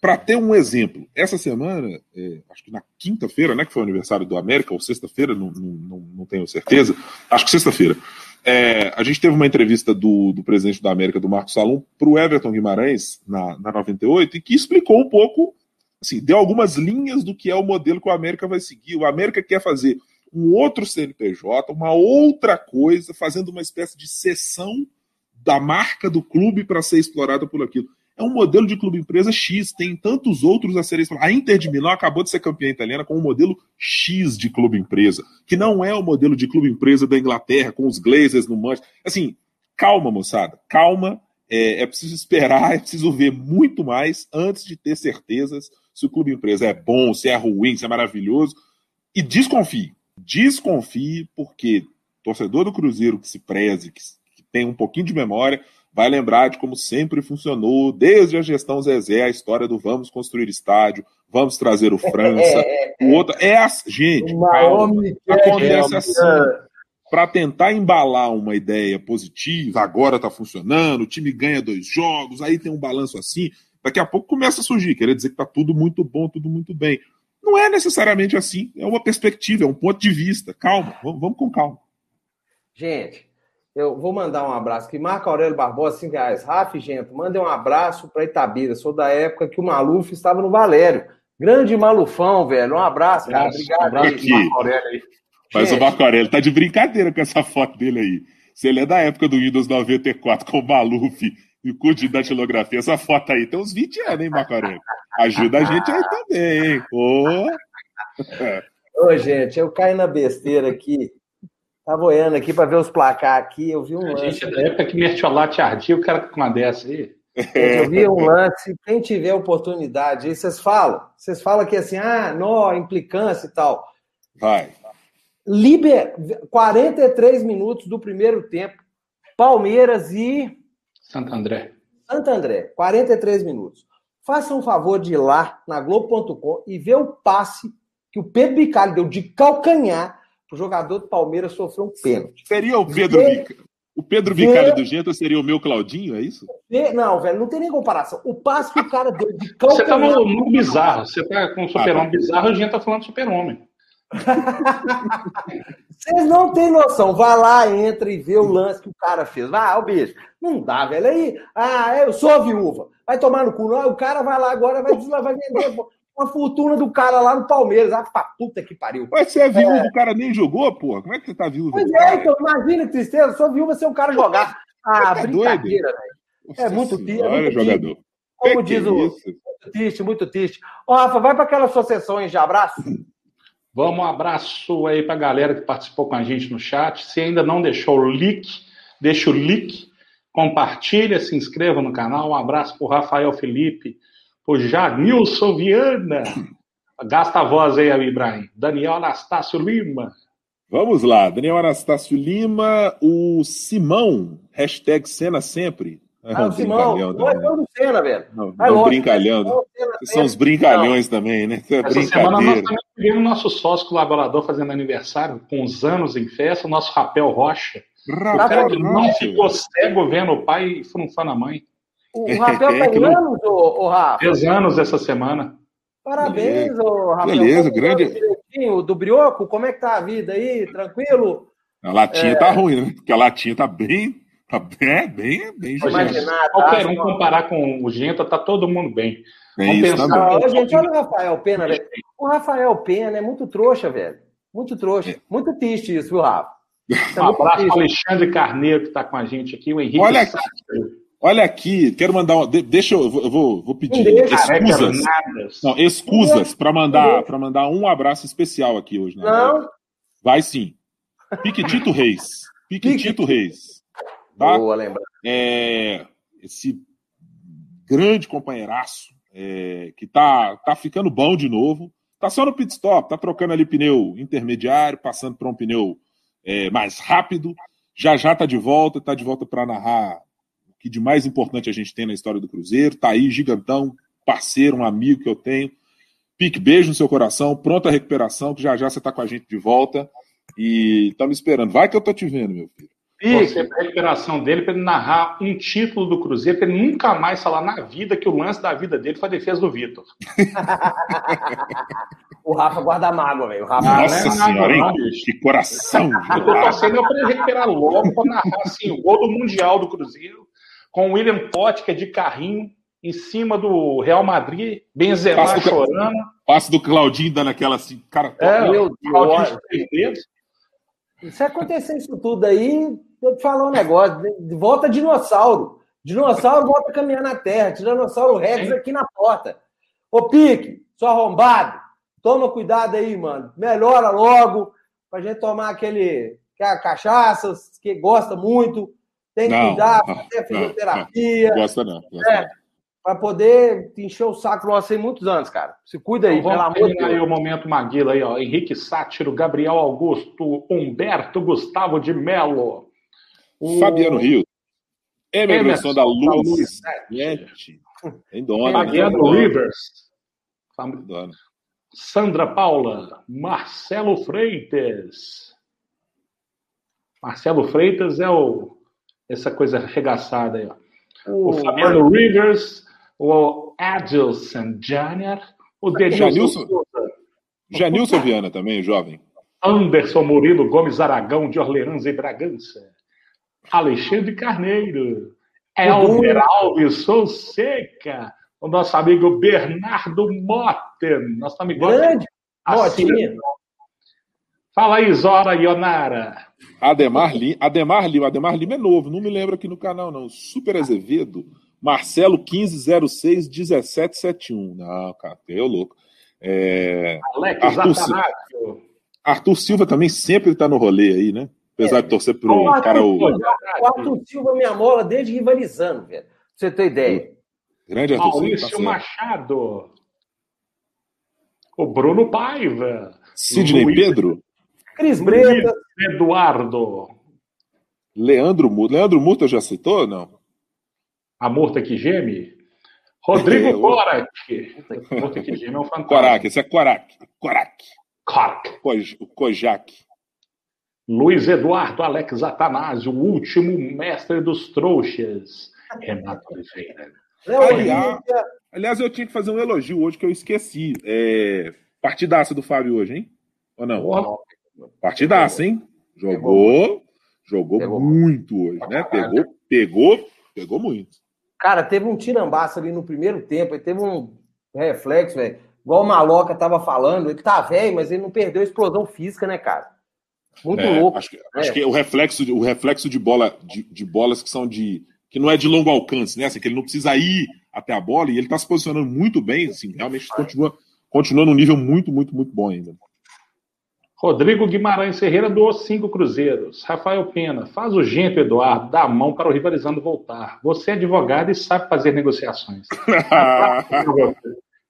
para ter um exemplo, essa semana, é, acho que na quinta-feira, né, que foi o aniversário do América, ou sexta-feira, não, não, não, tenho certeza, acho que sexta-feira, é, a gente teve uma entrevista do, do presidente da América, do Marcos Salom, para o Everton Guimarães, na, na 98, e que explicou um pouco, assim, deu algumas linhas do que é o modelo que o América vai seguir. O América quer fazer um outro CNPJ, uma outra coisa, fazendo uma espécie de sessão da marca do clube para ser explorada por aquilo é um modelo de clube empresa X, tem tantos outros a serem. A Inter de Milão acabou de ser campeã italiana com um modelo X de clube empresa, que não é o modelo de clube empresa da Inglaterra, com os Glazers no Manchester. Assim, calma, moçada, calma. É, é preciso esperar, (laughs) é preciso ver muito mais antes de ter certezas se o clube empresa é bom, se é ruim, se é maravilhoso. E desconfie, desconfie, porque torcedor do Cruzeiro que se preze, que, que tem um pouquinho de memória, vai lembrar de como sempre funcionou, desde a gestão Zezé, a história do vamos construir estádio, vamos trazer o França, é, é, o outro. É a, gente, calma, acontece assim. Para tentar embalar uma ideia positiva, agora está funcionando, o time ganha dois jogos, aí tem um balanço assim, daqui a pouco começa a surgir, querer dizer que está tudo muito bom, tudo muito bem. Não é necessariamente assim, é uma perspectiva, é um ponto de vista. Calma, vamos, vamos com calma. Gente, eu vou mandar um abraço aqui. Marco Aurélio Barbosa, 5 reais. Rafa Gento, mandem um abraço para Itabira. Sou da época que o Maluf estava no Valério. Grande Malufão, velho. Um abraço, cara. Obrigado. Marco Aurélio aí. Mas o Marco Aurélio tá de brincadeira com essa foto dele aí. Se ele é da época do Windows 94 com o Maluf e o curso de datilografia, essa foto aí tem uns 20 anos, hein, Marco Aurélio? Ajuda a gente aí também, hein? Ô, Ô gente, eu caio na besteira aqui. Tava olhando aqui para ver os placar aqui, eu vi um lance. A gente é da época que mertiolate ardia, o cara com uma dessa aí. (laughs) Eu vi um lance, quem tiver oportunidade, aí vocês falam, vocês falam que assim, ah, nó, implicância e tal. Vai. Liber, 43 minutos do primeiro tempo, Palmeiras e. Santo André. Santo André, 43 minutos. Faça um favor de ir lá na Globo.com e ver o passe que o Pedro Bicalho deu de calcanhar o jogador do Palmeiras sofreu um pênalti. Seria o Pedro Bica. O Pedro Bicalho do Genta seria o meu Claudinho, é isso? Não, velho, não tem nem comparação. O passo que o cara deu de calcanhar... Você tá no, no bizarro. Você tá com o super-homem ah, bizarro, o Genta tá falando super-homem. (laughs) Vocês não têm noção. Vai lá, entra e vê o lance que o cara fez. Vai, ah, o beijo. Não dá, velho. Aí, ah, eu sou a viúva. Vai tomar no cu. Não, o cara vai lá agora, vai, vai vender uma fortuna do cara lá no Palmeiras. Ah, pra puta que pariu. Mas você é viúvo, é... o cara nem jogou, porra. Como é que você tá viúvo? Pois é, então, imagina que tristeza. Sou viúva ser um cara jogar. Ah, tá brincadeira, velho. É muito triste. Olha, jogador. Como que diz é o. Muito triste, muito triste. Ó, Rafa, vai para aquela sua sessão aí já. Abraço. Vamos, um abraço aí para a galera que participou com a gente no chat. Se ainda não deixou o like deixa o like, compartilha, se inscreva no canal. Um abraço pro Rafael Felipe, pro Janilson Viana. Gasta a voz aí, Ibrahim. Daniel Anastácio Lima. Vamos lá, Daniel Anastácio Lima, o Simão, hashtag cena sempre. Ah, o Simão, não é todo cena, velho. Não, não lógico, brincalhando. São os brincalhões não. também, né? É Essa semana nós também tivemos nosso sócio colaborador fazendo aniversário, com os anos em festa, o nosso Rapel Rocha. Rapel o cara que não ficou cego vendo o pai e frunfando a mãe. O, o Rapel é, tem anos, o, o Rafa? Fez anos essa semana. Parabéns, ô Rapel. Beleza, grande. Do Brioco, como é que tá a vida aí? Tranquilo? A latinha é... tá ruim, né? Porque a latinha tá bem Tá bem, bem, bem Imaginar, Qualquer um comparar com o Genta, tá todo mundo bem. É Vamos isso, pensar. Tá gente, olha o Rafael Pena, velho. O Rafael Pena é muito trouxa, velho. Muito trouxa. É. Muito triste isso, viu, Rafa? É um abraço para Alexandre Carneiro, que está com a gente aqui, o Henrique. Olha aqui, olha aqui, quero mandar. Um, deixa eu, eu vou, vou pedir excusas. Não, excusas para mandar, para mandar um abraço especial aqui hoje. Né? Não. Vai sim. Piquetito Reis. Piquetito Reis. Tá? Boa lembrança. É, esse grande companheiraço é, que tá, tá ficando bom de novo. Tá só no pit stop, tá trocando ali pneu intermediário, passando para um pneu é, mais rápido. Já já tá de volta, tá de volta para narrar que de mais importante a gente tem na história do Cruzeiro. Tá aí, gigantão, parceiro, um amigo que eu tenho. Pique, beijo no seu coração, pronta a recuperação, que já já você tá com a gente de volta. E tá me esperando. Vai que eu tô te vendo, meu filho. Torcer para a recuperação dele, para ele narrar um título do Cruzeiro, para ele nunca mais falar na vida que o lance da vida dele foi a defesa do Vitor. (laughs) o Rafa guarda mágoa, velho. Rafa Nossa não é senhora, hein? Que coração! Eu tô torcendo para ele recuperar logo para narrar assim, o gol do Mundial do Cruzeiro, com o William Potker de carrinho em cima do Real Madrid, Benzema passo chorando. Passo do Claudinho dando aquela assim, cara. É, meu Deus. Se acontecer isso tudo aí, eu te falar um negócio. Volta dinossauro. Dinossauro volta a caminhar na terra. Tiranossauro Rex aqui na porta. Ô, Pique, só arrombado. Toma cuidado aí, mano. Melhora logo pra gente tomar aquele, aquela cachaça que gosta muito. Tem que não, cuidar, fazer fisioterapia. Não, gosta não. Gosta é, para poder encher o saco nosso aí muitos anos, cara. Se cuida aí, então, pelo amor de Deus. aí o momento Maguila aí, ó. Henrique Sátiro, Gabriel Augusto, Humberto Gustavo de Melo. O... Fabiano Rio. Emerson, Emerson da Luz. Sete. Tem dona. Fabiano né? Rivers. Dona. Sandra Paula. Marcelo Freitas. Marcelo Freitas é o essa coisa arregaçada aí, ó. O, o Fabiano Rivers, o Adilson Jr., o Denilson. Janilson Viana também, jovem. Anderson Murilo Gomes Aragão, de Orleans e Bragança. Alexandre Carneiro, Elmer Alves Fonseca, o nosso amigo Bernardo Motten, nosso amigo Grande assim, Fala aí, Zora Ionara. Ademar Lima, Ademar Lima, Ademar Lima é novo, não me lembro aqui no canal não. Super Azevedo, Marcelo 1506 1771. Não, cara, eu louco. É... Alex Arthur, Silva, Arthur Silva também sempre está no rolê aí, né? Apesar é. de torcer pro o cara. O... o Arthur Silva me amola desde rivalizando, velho. Pra você ter ideia. Grande Arthur Maurício Silva. Tá Machado. O Bruno Paiva. Sidney Luiz... Pedro. Cris Breta. Eduardo. Leandro Murta. Leandro Murta já citou não? A Murta que geme? Rodrigo (laughs) é, Korak. Murta que geme é um fantasma. Korak, esse é. Korak. Korak. O Kojak. Luiz Eduardo Alex Atanásio, o último mestre dos trouxas. Renato Oliveira. Aliás, aliás, eu tinha que fazer um elogio hoje que eu esqueci. É, partidaça do Fábio hoje, hein? Ou não? Porra. Partidaça, hein? Jogou, jogou pegou. muito hoje, né? Pegou, pegou, pegou muito. Cara, teve um tirambaço ali no primeiro tempo, ele teve um reflexo, velho. Igual o Maloca tava falando, ele tá velho, mas ele não perdeu a explosão física, né, cara? Muito é, louco. Acho que, acho que o reflexo, de, o reflexo de bola, de, de, bolas que são de. que não é de longo alcance, né? Assim, que ele não precisa ir até a bola e ele está se posicionando muito bem, assim, realmente continua, continua num nível muito, muito, muito bom ainda. Rodrigo Guimarães Ferreira doou cinco cruzeiros. Rafael Pena, faz o gento, Eduardo, dá a mão para o rivalizando voltar. Você é advogado e sabe fazer negociações.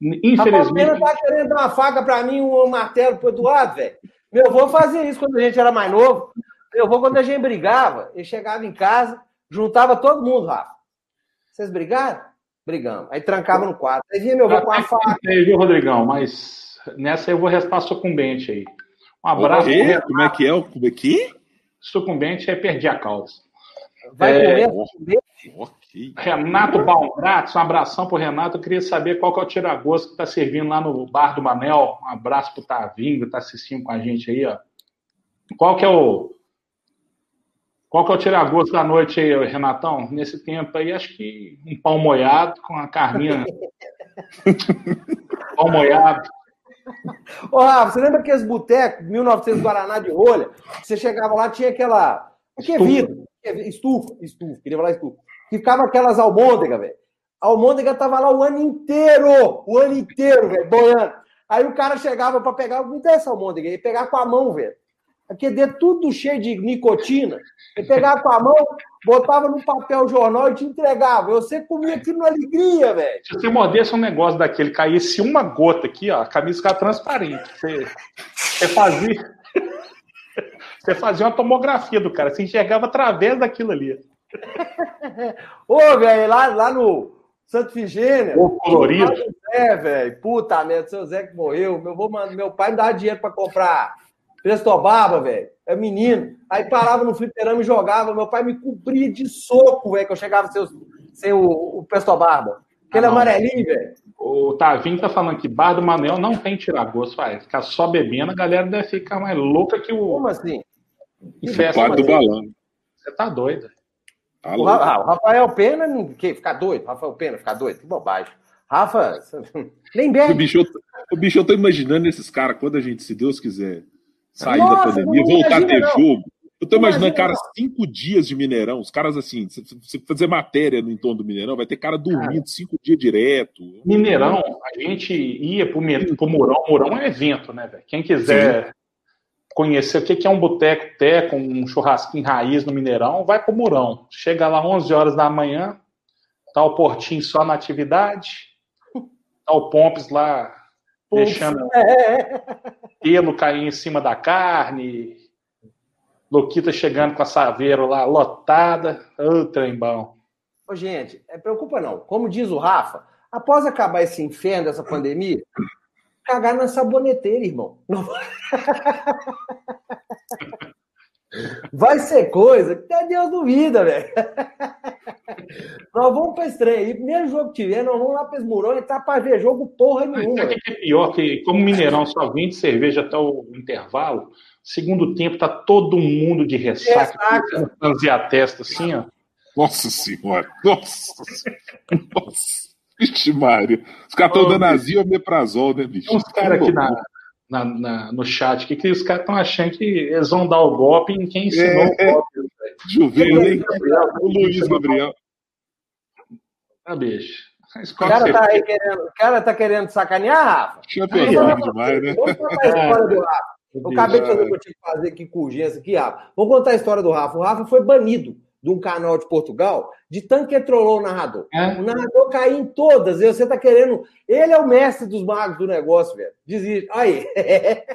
Infelizmente. (laughs) Rafael Pena tá querendo dar uma faca para mim, um martelo pro Eduardo, velho. Meu avô fazia isso quando a gente era mais novo. Meu avô, quando a gente brigava, ele chegava em casa, juntava todo mundo, Rafa. Vocês brigaram? Brigamos. Aí trancava no quarto. Aí vinha meu avô com a faca. Aí, viu, Rodrigão? Mas nessa eu vou restar sucumbente aí. Um abraço. Como é que é? Como é que? Sucumbente é perder a causa. Vai é... comer okay. Renato Balgratos, um abração pro Renato. Eu queria saber qual que é o tiragosto que está servindo lá no Bar do Manel. Um abraço pro Tavinho, que tá assistindo com a gente aí, ó. Qual que é o. Qual que é o tiragosto da noite aí, Renatão? Nesse tempo aí, acho que um pão moiado com a carninha. (laughs) pão moiado. Ô, Rafa, você lembra aqueles botecos, 1900 Guaraná de rolha? Você chegava lá, tinha aquela. Que é vidro, estufa, estufa, queria falar estufa. Ficava aquelas almôndegas, velho. A almôndega tava lá o ano inteiro, o ano inteiro, velho, boiando. Aí o cara chegava para pegar, me dá essa almôndega, e pegar com a mão, velho. Aqui dentro tudo cheio de nicotina. Ele pegava com a mão, botava no papel jornal e te entregava. Você comia aquilo na alegria, velho. Se você mordesse um negócio daquele, caísse uma gota aqui, ó, a camisa ficava transparente. Você, você fazia. (laughs) Você fazia uma tomografia do cara, você enxergava através daquilo ali. (laughs) Ô, velho, lá, lá no Santo Figênia. O colorido. É, velho. Puta merda, seu Zé que morreu. Meu, meu pai me dava dinheiro pra comprar Prestobarba, velho. É menino. Aí parava no fliperama e jogava. Meu pai me cobria de soco, velho, que eu chegava sem, sem o, o Prestobarba. Aquele ah, amarelinho, velho. O Tavinho tá falando que bar do Manuel não tem tirar gosto, vai. Ficar só bebendo, a galera deve ficar mais louca que o. Como assim? Que festa, do balão. Você tá doido. Tá o, ah, o Rafael Pena, que ficar doido? Rafael Pena, ficar doido? Que bobagem. Rafa, (laughs) nem bebe. O bicho, o bicho, eu tô imaginando esses caras, quando a gente, se Deus quiser, sair Nossa, da pandemia, voltar a ter não. jogo. Eu tô imaginando, cara, cinco dias de Mineirão, os caras assim, se fazer matéria no entorno do Mineirão, vai ter cara dormindo cara, cinco dias direto. Mineirão, a gente ia pro, pro Mourão, Mourão é evento, né, velho? Quem quiser Sim. conhecer o que é um boteco teco, um churrasquinho raiz no Mineirão, vai pro Mourão. Chega lá 11 horas da manhã, tá o Portinho só na atividade, tá o Pompes lá deixando é. Pelo cair em cima da carne, Luquita chegando com a Saveiro lá lotada. Ô, trem bom. Ô, gente, é, preocupa não. Como diz o Rafa, após acabar esse inferno dessa pandemia, cagar na saboneteira, irmão. (laughs) Vai ser coisa que até Deus duvida, velho. Nós vamos pra estreia aí. Primeiro jogo que tiver, nós vamos lá pra Esmurão e tá pra ver jogo porra nenhuma. Sabe o que é pior? Que como Mineirão só vende cerveja até o intervalo, segundo tempo tá todo mundo de ressaca, franzir a testa assim, ó. Nossa senhora, nossa senhora. Nossa. Vixe, Mário. Os caras estão dando azia ou meprazol, né, bicho? Tem uns caras aqui na, na, na, no chat que, que os caras estão achando que eles vão dar o golpe em quem ensinou é, o golpe. Juvenil, hein? O Luiz Gabriel. Ah, beijo. O cara, tá aí querendo, o cara tá querendo sacanear, Rafa? Champion demais, né? Vamos contar a história do Rafa. Eu (laughs) acabei de fazer o que eu tinha que fazer aqui com urgência aqui, Rafa. Vamos contar a história do Rafa. O Rafa foi banido de um canal de Portugal de tanto que trollou o narrador. É. O narrador caiu em todas. E você tá querendo. Ele é o mestre dos magos do negócio, velho. Desiste. Aí. (laughs)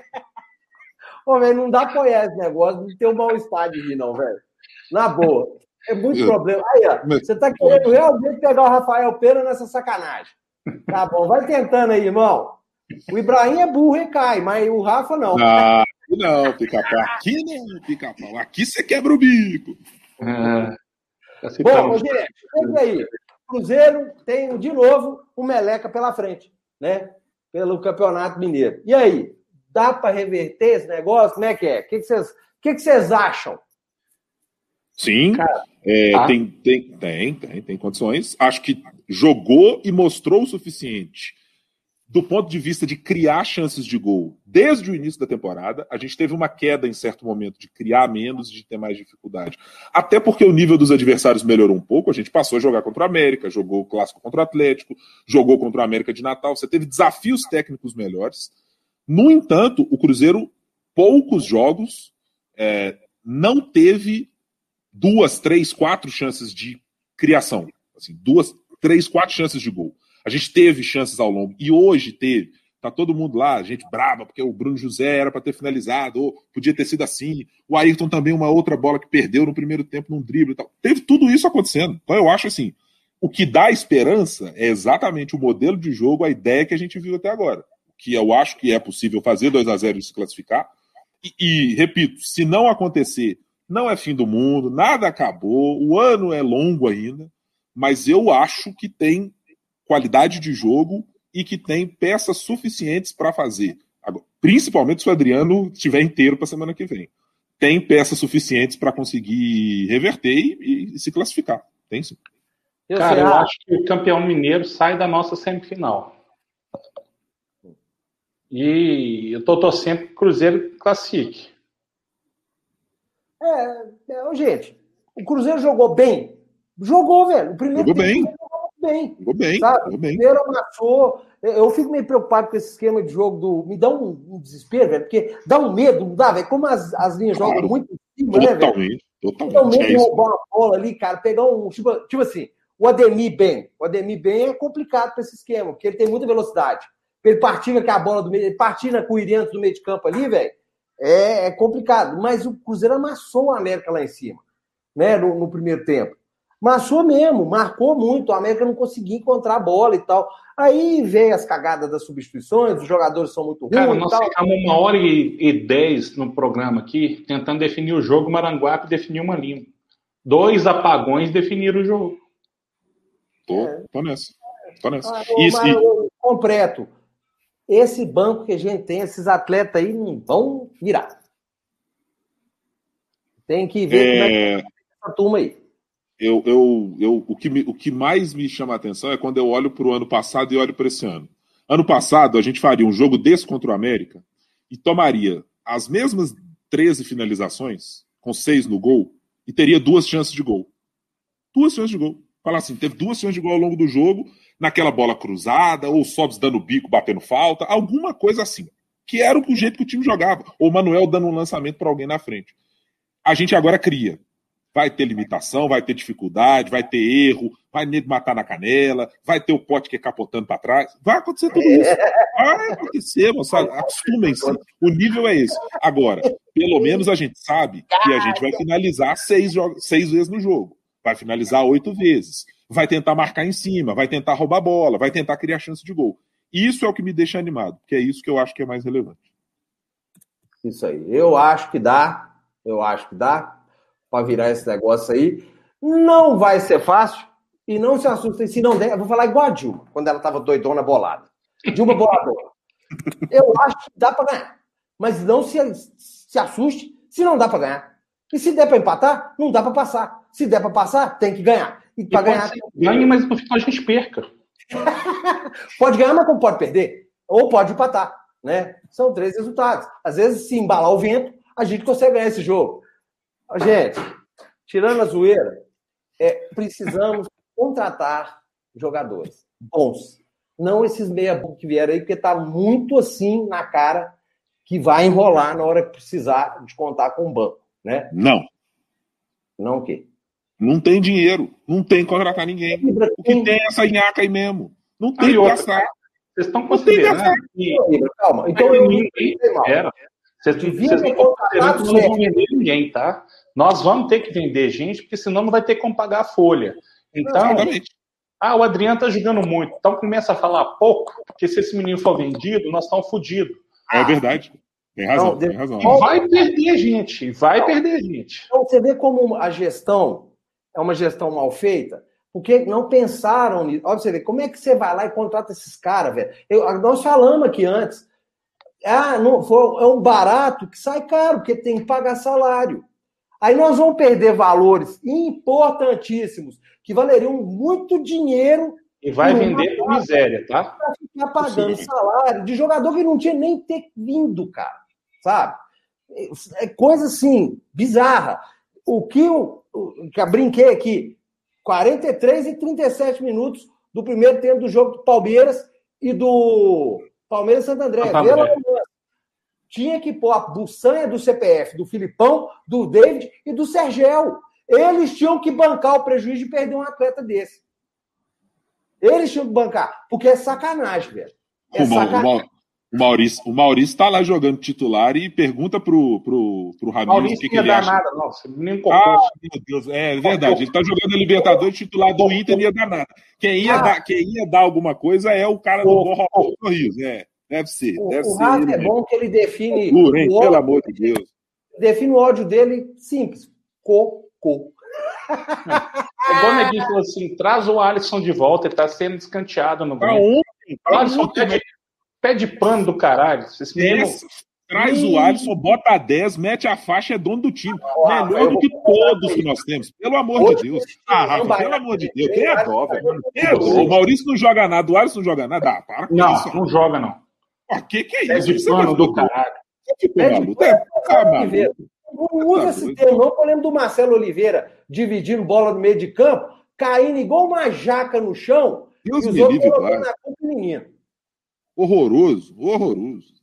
Ô, velho, não dá pra apoiar esse negócio, não tem um mal-estar de rir, não, velho. Na boa. É muito problema. Aí, ó. Você tá querendo realmente pegar o Rafael Pena nessa sacanagem. Tá bom, vai tentando aí, irmão. O Ibrahim é burro e cai, mas o Rafa não. Não, não, pica-pau. Aqui não, pica-pau. Aqui você quebra o bico. É. Bom, gente, aí. Cruzeiro tem de novo o Meleca pela frente, né? Pelo Campeonato Mineiro. E aí? Dá para reverter esse negócio? Como é que é? O que vocês que que vocês acham? Sim, Cara, é, tá. tem, tem, tem, tem, tem condições. Acho que jogou e mostrou o suficiente do ponto de vista de criar chances de gol desde o início da temporada, a gente teve uma queda em certo momento de criar menos e de ter mais dificuldade. Até porque o nível dos adversários melhorou um pouco, a gente passou a jogar contra o América, jogou o clássico contra o Atlético, jogou contra o América de Natal, você teve desafios técnicos melhores. No entanto, o Cruzeiro poucos jogos é, não teve duas, três, quatro chances de criação. Assim, duas, três, quatro chances de gol. A gente teve chances ao longo. E hoje teve. Tá todo mundo lá, gente brava, porque o Bruno José era para ter finalizado, ou podia ter sido assim. O Ayrton também, uma outra bola que perdeu no primeiro tempo num drible e tal. Teve tudo isso acontecendo. Então eu acho assim: o que dá esperança é exatamente o modelo de jogo, a ideia que a gente viu até agora. Que eu acho que é possível fazer 2 a 0 e se classificar. E, e, repito, se não acontecer, não é fim do mundo, nada acabou, o ano é longo ainda, mas eu acho que tem qualidade de jogo e que tem peças suficientes para fazer. Agora, principalmente se o Adriano estiver inteiro para a semana que vem. Tem peças suficientes para conseguir reverter e, e, se classificar. Tem sim. Eu Cara, eu acho que o campeão mineiro sai da nossa semifinal. E eu tô torcendo que o Cruzeiro classifique. É, é, gente, o Cruzeiro jogou bem. Jogou, velho. O primeiro jogou bem. Bem. Jogou bem. Sabe? Jogou bem. O primeiro amassou. Eu fico meio preocupado com esse esquema de jogo do. Me dá um, um desespero, velho, porque dá um medo, não dá, velho? Como as, as linhas claro. jogam muito em cima, totalmente, né, velho? Totalmente. Um medo de roubar uma bola ali, cara, pegar um. Tipo, tipo assim, o Ademir bem. O Ademir bem é complicado para esse esquema, porque ele tem muita velocidade. Ele partir com a bola do meio, ele partir com o Irianto do meio de campo ali, velho, é, é, complicado. Mas o Cruzeiro amassou o América lá em cima, né, no, no primeiro tempo. Amassou mesmo, marcou muito. O América não conseguia encontrar a bola e tal. Aí veio as cagadas das substituições, os jogadores são muito ruins. Cara, nós ficamos uma hora e, e dez no programa aqui, tentando definir o jogo. Maranguape definiu uma linha. Dois apagões definiram o jogo. Tô, tô nessa. Tô nessa. Ah, Isso, e... Completo. Esse banco que a gente tem, esses atletas aí não vão virar. Tem que ver é... como é que tá essa turma aí. Eu, eu, eu, o, que me, o que mais me chama a atenção é quando eu olho para o ano passado e olho para esse ano. Ano passado, a gente faria um jogo desse contra o América e tomaria as mesmas 13 finalizações, com seis no gol, e teria duas chances de gol. Duas chances de gol. Falar assim, teve duas chances de gol ao longo do jogo, naquela bola cruzada, ou Sobs dando bico, batendo falta, alguma coisa assim. Que era o jeito que o time jogava. Ou o Manuel dando um lançamento para alguém na frente. A gente agora cria. Vai ter limitação, vai ter dificuldade, vai ter erro, vai nego matar na canela, vai ter o pote que é capotando para trás. Vai acontecer tudo isso. Vai acontecer, moçada. Acostumem-se. O nível é esse. Agora, pelo menos a gente sabe que a gente vai finalizar seis, seis vezes no jogo vai finalizar oito vezes, vai tentar marcar em cima, vai tentar roubar a bola, vai tentar criar chance de gol. Isso é o que me deixa animado, porque é isso que eu acho que é mais relevante. Isso aí. Eu acho que dá, eu acho que dá para virar esse negócio aí. Não vai ser fácil e não se assustem se não der. Eu vou falar igual a Dilma, quando ela estava doidona bolada. Dilma boladona. (laughs) Eu acho que dá para ganhar. Mas não se, se assuste se não dá para ganhar. E se der para empatar, não dá para passar. Se der para passar, tem que ganhar. E para ganhar. Ganhe, mas no final a gente perca. (laughs) pode ganhar, mas como pode perder. Ou pode empatar. Né? São três resultados. Às vezes, se embalar o vento, a gente consegue ganhar esse jogo. Gente, tirando a zoeira, é, precisamos contratar jogadores bons. Não esses meia que vieram aí, porque está muito assim na cara que vai enrolar na hora que precisar de contar com o banco. Né? Não. Não o quê? Não tem dinheiro, não tem contratar ninguém. O que tem é essa nhaca aí mesmo. Não tem que gastar. Vocês estão considerando que... Calma, então eu ninguém era. Vocês, vocês não estão considerando que não vão vender ninguém, tá? Nós vamos ter que vender gente, porque senão não vai ter como pagar a folha. Então, ah, o Adriano tá jogando muito. Então começa a falar pouco, porque se esse menino for vendido, nós estamos fodidos. É verdade. Tem razão, tem razão. vai perder gente, vai perder gente. Então você vê como a gestão é uma gestão mal feita, porque não pensaram nisso. Olha você vê, como é que você vai lá e contrata esses caras, velho? Eu, nós falamos aqui antes. Ah, não, foi, é um barato que sai caro, porque tem que pagar salário. Aí nós vamos perder valores importantíssimos, que valeriam muito dinheiro. E vai vender por miséria, tá? Pra ficar pagando Sim. salário de jogador que não tinha nem ter vindo, cara. Sabe? É coisa assim, bizarra. O que eu, que eu brinquei aqui, 43 e 37 minutos do primeiro tempo do jogo do Palmeiras e do Palmeiras Santo André. tinha que pôr a buçanha do CPF do Filipão, do David e do Sergel. Eles tinham que bancar o prejuízo de perder um atleta desse. Eles tinham que bancar, porque é sacanagem, velho. É sacanagem. O Maurício, o Maurício tá lá jogando titular e pergunta pro, pro, pro Ramiro o que, que não ele ia dar acha. nada, não. Você nem Ah, meu Deus, é verdade. Ele tá jogando a Libertadores titular do Inter não ia dar nada. Quem ia, Ah. dar, quem ia dar alguma coisa é o cara do Roberto Sorriso. É, deve ser. O, deve o ser. Ele é mesmo. bom que ele define Duro, hein? o Pelo ódio, amor de Deus. define o ódio dele simples. Cocô. É o Neguinho falou assim: traz o Alisson de volta, ele tá sendo escanteado no Pra Grêmio. ontem, O pra Alisson ontem, pede, pede pano do caralho. Esse menino, Essa, Traz o Alisson, bota a 10, mete a faixa, é dono do time. Rafa, Melhor do que todos que nós temos. Pelo amor Hoje de Deus. esse Ah, não Rafa, pelo amor de Deus. Tem a dó, velho. É, O Maurício não joga nada, o Alisson não joga nada. Ah, para com não, isso. não joga, não. Ah, que que é isso? Pede Você pano do caralho. Maluco? pano É, tá maluco. Não usa esse termo, não. Eu lembro do Marcelo Oliveira dividindo bola no meio de campo, caindo igual uma jaca no chão, Deus e os me outros livre, na culpa do menino. Horroroso, horroroso.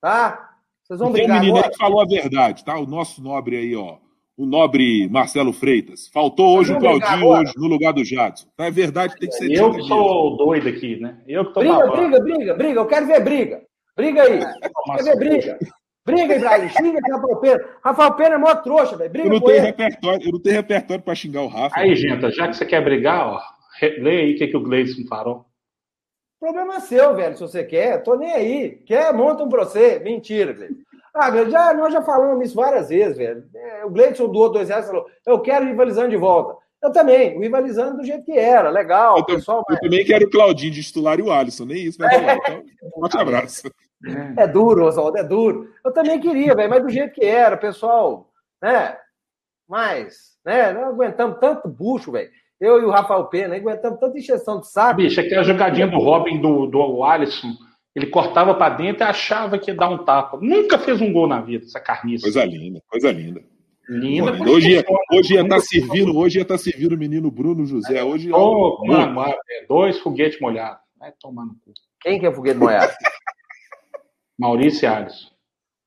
Tá? Vocês vão tem brigar menino aí agora? que falou a verdade, tá? O nosso nobre aí, ó. O nobre Marcelo Freitas. Faltou hoje o Claudinho hoje no lugar do Jadson. Então é verdade, tem que ser Eu que mesmo. sou doido aqui, né? Eu que tô Briga, babando. briga, briga, briga. Eu quero ver briga. Briga aí. Nossa, Quer ver briga? Briga, Ibrahim. Xinga esse Rafael Pena. Rafael Pena é mó trouxa, velho. Eu Briga não com tenho ele. repertório, eu não tenho repertório pra xingar o Rafa. Aí, gente, já que você quer brigar, ó, re- lê aí o que, que o Gleison falou. Problema seu, velho, se você quer. Tô nem aí. Quer, monta um pra você. Mentira, velho. Ah, já, nós já falamos isso várias vezes, velho. É, o Gleidson doou dois reais e falou: eu quero rivalizando de volta. Eu também, o rivalizando do jeito que era, legal. Eu, o pessoal eu também quero o Claudinho de titular e o Alisson, nem isso vai rolar. Então, forte abraço. É duro, Oswaldo, é duro. Eu também queria, velho, mas do jeito que era, pessoal, né? Mas, né? Não aguentamos tanto bucho, velho. Eu e o Rafael Pena aguentamos tanta encheção de saco. Bicho, aquela jogadinha do Robin do, do Alisson, ele cortava pra dentro e achava que ia dar um tapa. Nunca fez um gol na vida, essa carniça. Coisa linda, coisa linda. Linda. Pô, hoje ia, hoje ia estar servindo, hoje ia estar servindo o menino Bruno José. Hoje Ô, mano, mano, é, dois foguetes molhados. Vai tomar no cu. Quem que é foguete molhado? (laughs) Maurício e Alisson.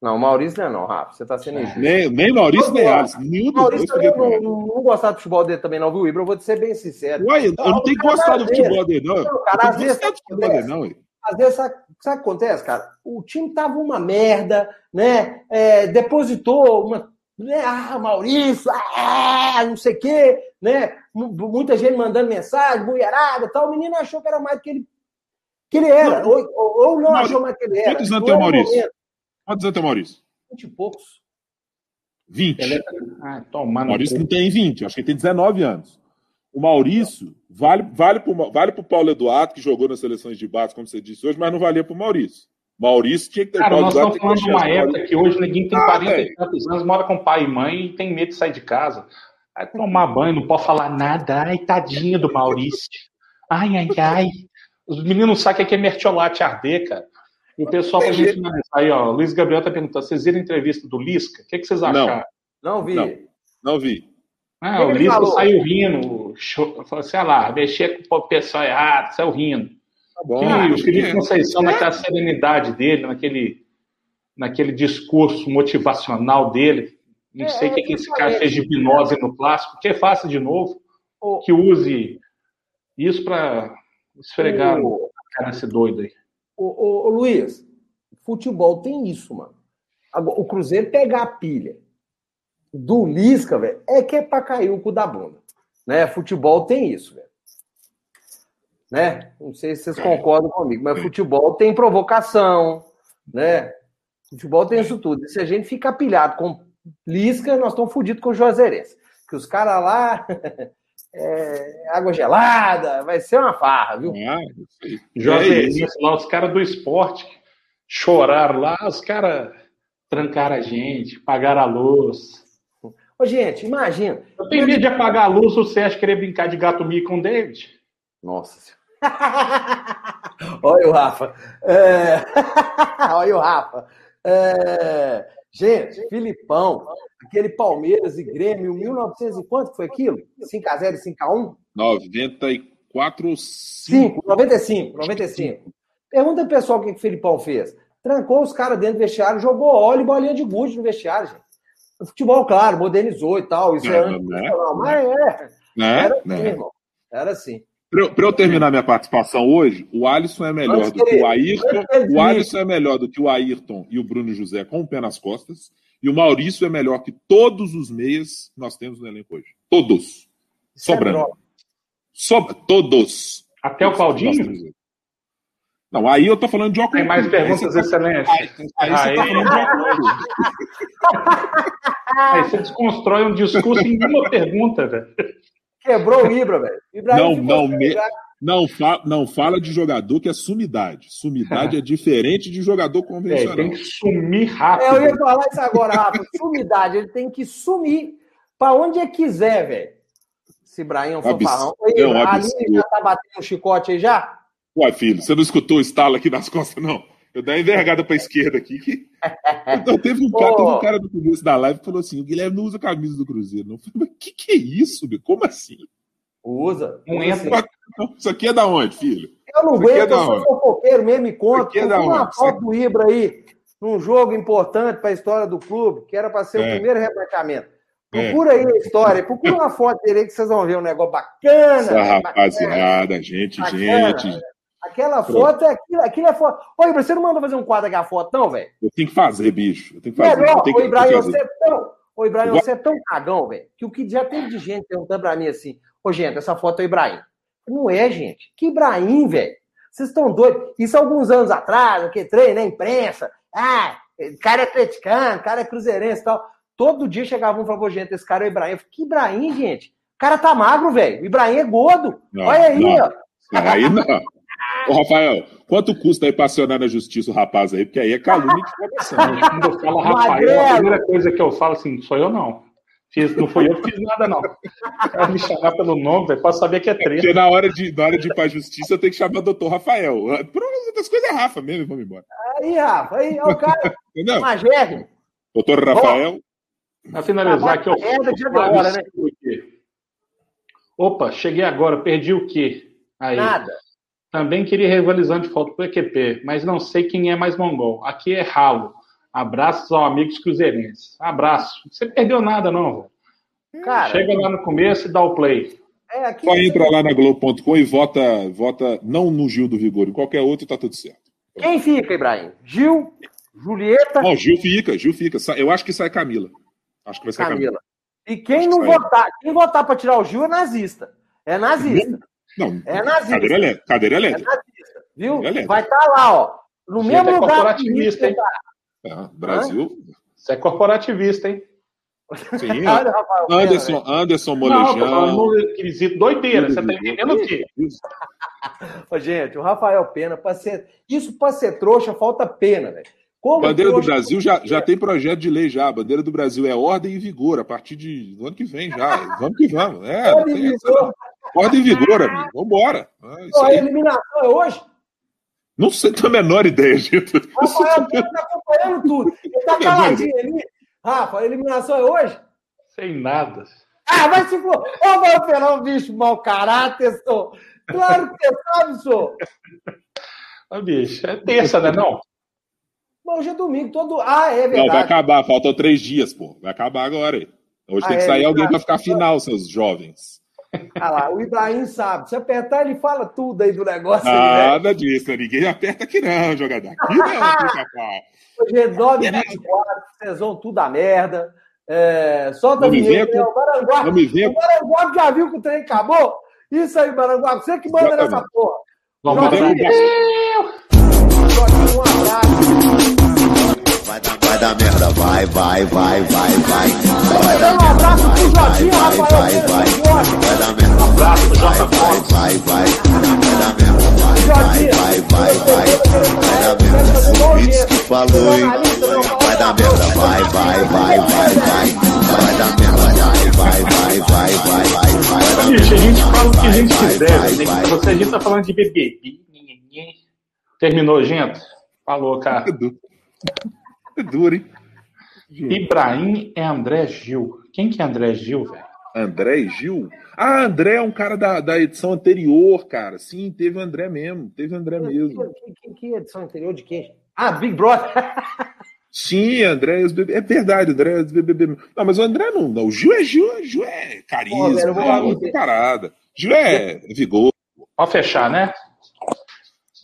Não, Maurício não é não, Rafa. Você tá sendo injusto. nem, nem Maurício nem Alisson. Nenhum Maurício dois podia não, não, não gostava do futebol dele também, não, viu, Ibra? Eu vou te ser bem sincero. Uai, eu não tenho que gostar do futebol dele, não. Eu Não, cara, às vezes do dele, não. ué. Às vezes, sabe, sabe o que acontece, cara? O time tava uma merda, né? É, depositou uma. Né? Ah, Maurício, ah, não sei o quê, né? Muita gente mandando mensagem, mulherada e tal. O menino achou que era mais do que ele, que ele era. Não. Ou, ou- ou não Maurício, achou mais que ele era. quantos anos Não tem o Maurício? Quantos anos tem o Maurício? Vinte e poucos. 20. Ele é... Ah, tomar O Maurício não tem 20, acho que ele tem 19 anos. O Maurício vale, vale para o vale pro Paulo Eduardo, que jogou nas seleções de base, como você disse hoje, mas não valia para o Maurício. Maurício tinha que ter Cara, nós estamos que falando de uma época que hoje ninguém tem Ah, 40 e velho. tantos anos, mora com pai e mãe e tem medo de sair de casa. Vai tomar banho, não pode falar nada. Ai, tadinho do Maurício. Ai, ai, ai. Os meninos sabem o que é mertiolate arder, cara. E o pessoal pra gente finalizar aí, ó. Luiz Gabriel tá perguntando: vocês viram a entrevista do Lisca? O que, que vocês Não. acharam? Não vi. Não. Não vi. Ah, que o Lisca falou? saiu rindo, falou assim: ah lá, mexer com o pessoal errado, saiu rindo. Tá bom. Que o Felipe que é. Conceição, naquela serenidade dele, naquele, naquele discurso motivacional dele, não É, sei o que, é que esse cara fez de hipnose no clássico, que faça de novo, O- que use isso para esfregar o- a cara nesse doido aí. Ô, ô, ô, Luiz, futebol tem isso, mano. O Cruzeiro pegar a pilha do Lisca, velho, é que é pra cair o cu da bunda. Né? Futebol tem isso, velho. Né? Não sei se vocês concordam comigo, mas futebol tem provocação, né? Futebol tem isso tudo. E se a gente ficar pilhado com Lisca, nós estamos fodidos com o Juazeirense. Que os caras lá, (laughs) é, água gelada, vai ser uma farra, viu? Ah, não sei. É isso. lá, os caras do esporte choraram lá, os caras trancaram a gente, pagaram a luz. Ô, gente, imagina. Eu tenho medo de apagar a luz, o Sérgio querer brincar de gato mico com o David. Nossa senhora. (laughs) Olha o Rafa. É... (laughs) Olha o Rafa. É... Gente, Filipão, aquele Palmeiras e Grêmio, 1900 e quanto que foi aquilo? 5x0 e 5x1? 94, 5. 5, 95, 95. Pergunta pro pessoal o que que o Filipão fez. trancou os caras dentro do vestiário, jogou óleo e bolinha de gude no vestiário, gente. O futebol, claro, modernizou e tal, isso é, é anticonstitucional, mas é. Né? Era assim, Né? irmão. Era assim. Pra eu, terminar minha participação hoje, o Alisson é melhor do que o Ayrton. O. Alisson é melhor do que o Ayrton e o Bruno José com o pé nas costas. E o Maurício é melhor que todos os meias que nós temos no elenco hoje. Todos. Isso é Sobrando. droga. Sobra. Todos. Até o Nós temos Claudinho? Não, aí eu tô falando de óculos. Tem mais perguntas, excelência. Aí, aí você tá Aí- falando de óculos. (laughs) Aí você desconstrói um discurso em uma pergunta, velho. Quebrou o Ibra, velho. Não, não, me-. Não, fa- não fala de jogador que é sumidade. Sumidade é diferente de jogador (laughs) É, convencional. tem que sumir É, eu rápido. ia falar isso agora, Rafa. (laughs) Sumidade, ele tem que sumir pra onde ele quiser, velho. Esse Ibrahim é um fanfarrão. Oi, é já tá batendo um chicote aí já? Ué, filho, você não escutou o estalo aqui nas costas, não? Eu dei uma envergada pra esquerda aqui. Que... (laughs) Então, teve, um cara, teve um cara no começo da live que falou assim: o Guilherme não usa camisa do Cruzeiro. Não. Eu falei, mas que que é isso, meu? Como assim? Usa. Não usa entra. Isso aqui é da onde, filho? Eu não é aguento, da eu sou fofoqueiro mesmo, me Isso conta. aqui é Eu uma onde? foto do Ibra aí, num jogo importante para a história do clube, que era para ser o É. primeiro rebaixamento. É. Procura aí a história, procura uma foto dele aí que vocês vão ver um negócio bacana. Essa bacana. rapaziada, gente, Bacana. gente. Aquela foto é aquilo, aquilo é foto. Ô, Ibra, você não mandou fazer um quadro daquela foto, não, velho? Eu tenho que fazer, bicho. Eu tenho que fazer. Melhor, ô, Ibrahim, você é tão. Ô, Ibrahim, você é tão cagão, velho, que o que já teve de gente perguntando pra mim assim, ô, gente, essa foto é o Ibrahim. Não é, gente. Que Ibrahim, velho? Vocês estão doidos. Isso alguns anos atrás, o que treino, né? Imprensa. Ah, o cara é atleticano, o cara é cruzeirense e tal. Todo dia chegava um e falava, "Ô, gente, esse cara é o Ibrahim. Eu falei, que Ibrahim, gente? O cara tá magro, velho. O Ibrahim é gordo. Não, Olha aí, não. ó. Aí não. Ô, Rafael, quanto custa aí pra acionar na justiça o rapaz aí? Porque aí é calúnia de. Gente, Quando eu falo Rafael, a primeira coisa que eu falo assim, sou eu não. Fiz, não fui eu que fiz nada, não. Cara me chamar pelo nome, velho, pode saber que é treta. Porque na hora, de, na hora de ir pra justiça, eu tenho que chamar o doutor Rafael. Por outras coisas é Rafa mesmo, vamos embora. Aí, Rafa. Aí, ó, o cara, Entendeu? Magérrimo. Doutor Rafael. Pra finalizar aqui, de agora, né? Opa, cheguei agora, perdi o quê? Aí. Nada. Também queria ir rivalizando de falta pro EQP, mas não sei quem é mais mongol. Aqui é ralo. Abraços aos amigos cruzeirenses. Abraço. Você perdeu nada, não, velho. Cara, Chega lá no começo e dá o play. é aqui. Só entra lá na Globo.com e vota, vota não no Gil do Vigor, em qualquer outro tá tudo certo. Quem fica, Ibrahim? Gil, Julieta, Não, Gil fica, Gil fica. Eu acho que sai Camila. Acho que vai sair Camila. Camila. E quem Acho não votar, quem votar pra tirar o Gil é nazista. É nazista. Não, É nazista. cadeira elétrica. Cadeira É elétrica. nazista. Viu? Beleza. Vai estar lá, ó. No mesmo é lugar que hein? Ah, Brasil. Você é corporativista, hein? Sim. tá. (laughs) Olha, Rafael Pena, Anderson, Anderson falando Molejão. quesito doideira. Você tá entendendo o quê? (laughs) Ô, Gente, o Rafael Pena, pra ser... isso pra ser trouxa, falta pena, velho. Como Bandeira do Brasil já, já tem projeto de lei já. A bandeira do Brasil é ordem e vigor a partir de, do ano que vem já. Vamos que vamos. É, Ordem e vigor. Ordem e vigor, amigo. Vambora. É isso Ó, a eliminação é hoje? Não sei, tenho a menor ideia, gente. (laughs) O Rafael tá acompanhando tudo. Ele tá caladinho ali. Rafa, a eliminação é hoje? Sem nada. Ah, vai se for. Ô, é um bicho mau caráter, sou. Claro que você sabe, sou. Ah, bicho, é terça, né? Não? Mas hoje é domingo, todo. Ah, é Não, vai verdade. acabar. Faltam três dias, pô. Vai acabar agora aí. Hoje Ah, tem que é, sair ele alguém pra ficar final, seus jovens. Ah lá, o Ibrahim sabe. Se apertar, ele fala tudo aí do negócio aí, velho. Nada disso. Ninguém aperta aqui não, jogador. Aqui não, pica-pau. Hoje é 9 24 vocês vão tudo a merda. É, solta a vinheta, né? O Maranguape, o Maranguape já viu que o trem acabou? Isso aí, Maranguape, você que manda Exatamente. nessa porra. Vamos Joguinho, um abraço. Vai dar, vai dar merda, vai, vai, vai, vai, vai. Vai dar um abraço pro Joguinho, vai, vai, vai. Vai dar merda, abraço pro vai, Jota vai, vai, vai. Vai dar merda, vai, vai, vai, vai, vai. Vai dar merda, o que falou, hein? Vai dar merda, vai, vai, vai, vai, vai. Vai dar merda, vai, vai, vai, vai, vai, vai. Vai dar Bicho, a gente fala o que a gente vai, quiser. vai, né? vai. Você, a gente tá falando de BBB. Terminou, gente? Falou, cara. É duro. É hein? Ibrahim é André Gil. Quem que é André Gil, velho? André e Gil? Ah, André é um cara da, da edição anterior, cara. Sim, teve o André mesmo. Teve o André mesmo. Que, que, que edição anterior de quem? Ah, Big Brother. (laughs) Sim, André. É verdade, André os bebês. Não, mas o André não. não. O Gil é Gil, Gil é carisma, Pô, velho, vou é parada. Gil é vigor. Pode fechar, né?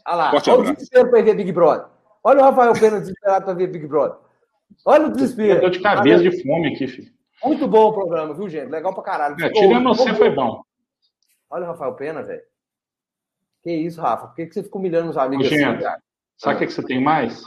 Olha lá, Forte olha o abraço. desespero para ver Big Brother. Olha o Rafael Pena desesperado para ver Big Brother. Olha o Eu desespero. tô de cabeça de fome aqui, filho. Muito bom o programa, viu, gente? Legal pra caralho. É, Ficou- tirando você ficou foi bom. Olha o Rafael Pena, velho. Que isso, Rafa? Por que, que você fica humilhando os amigos Ô, assim, gente. cara? Sabe o que, que você tem mais?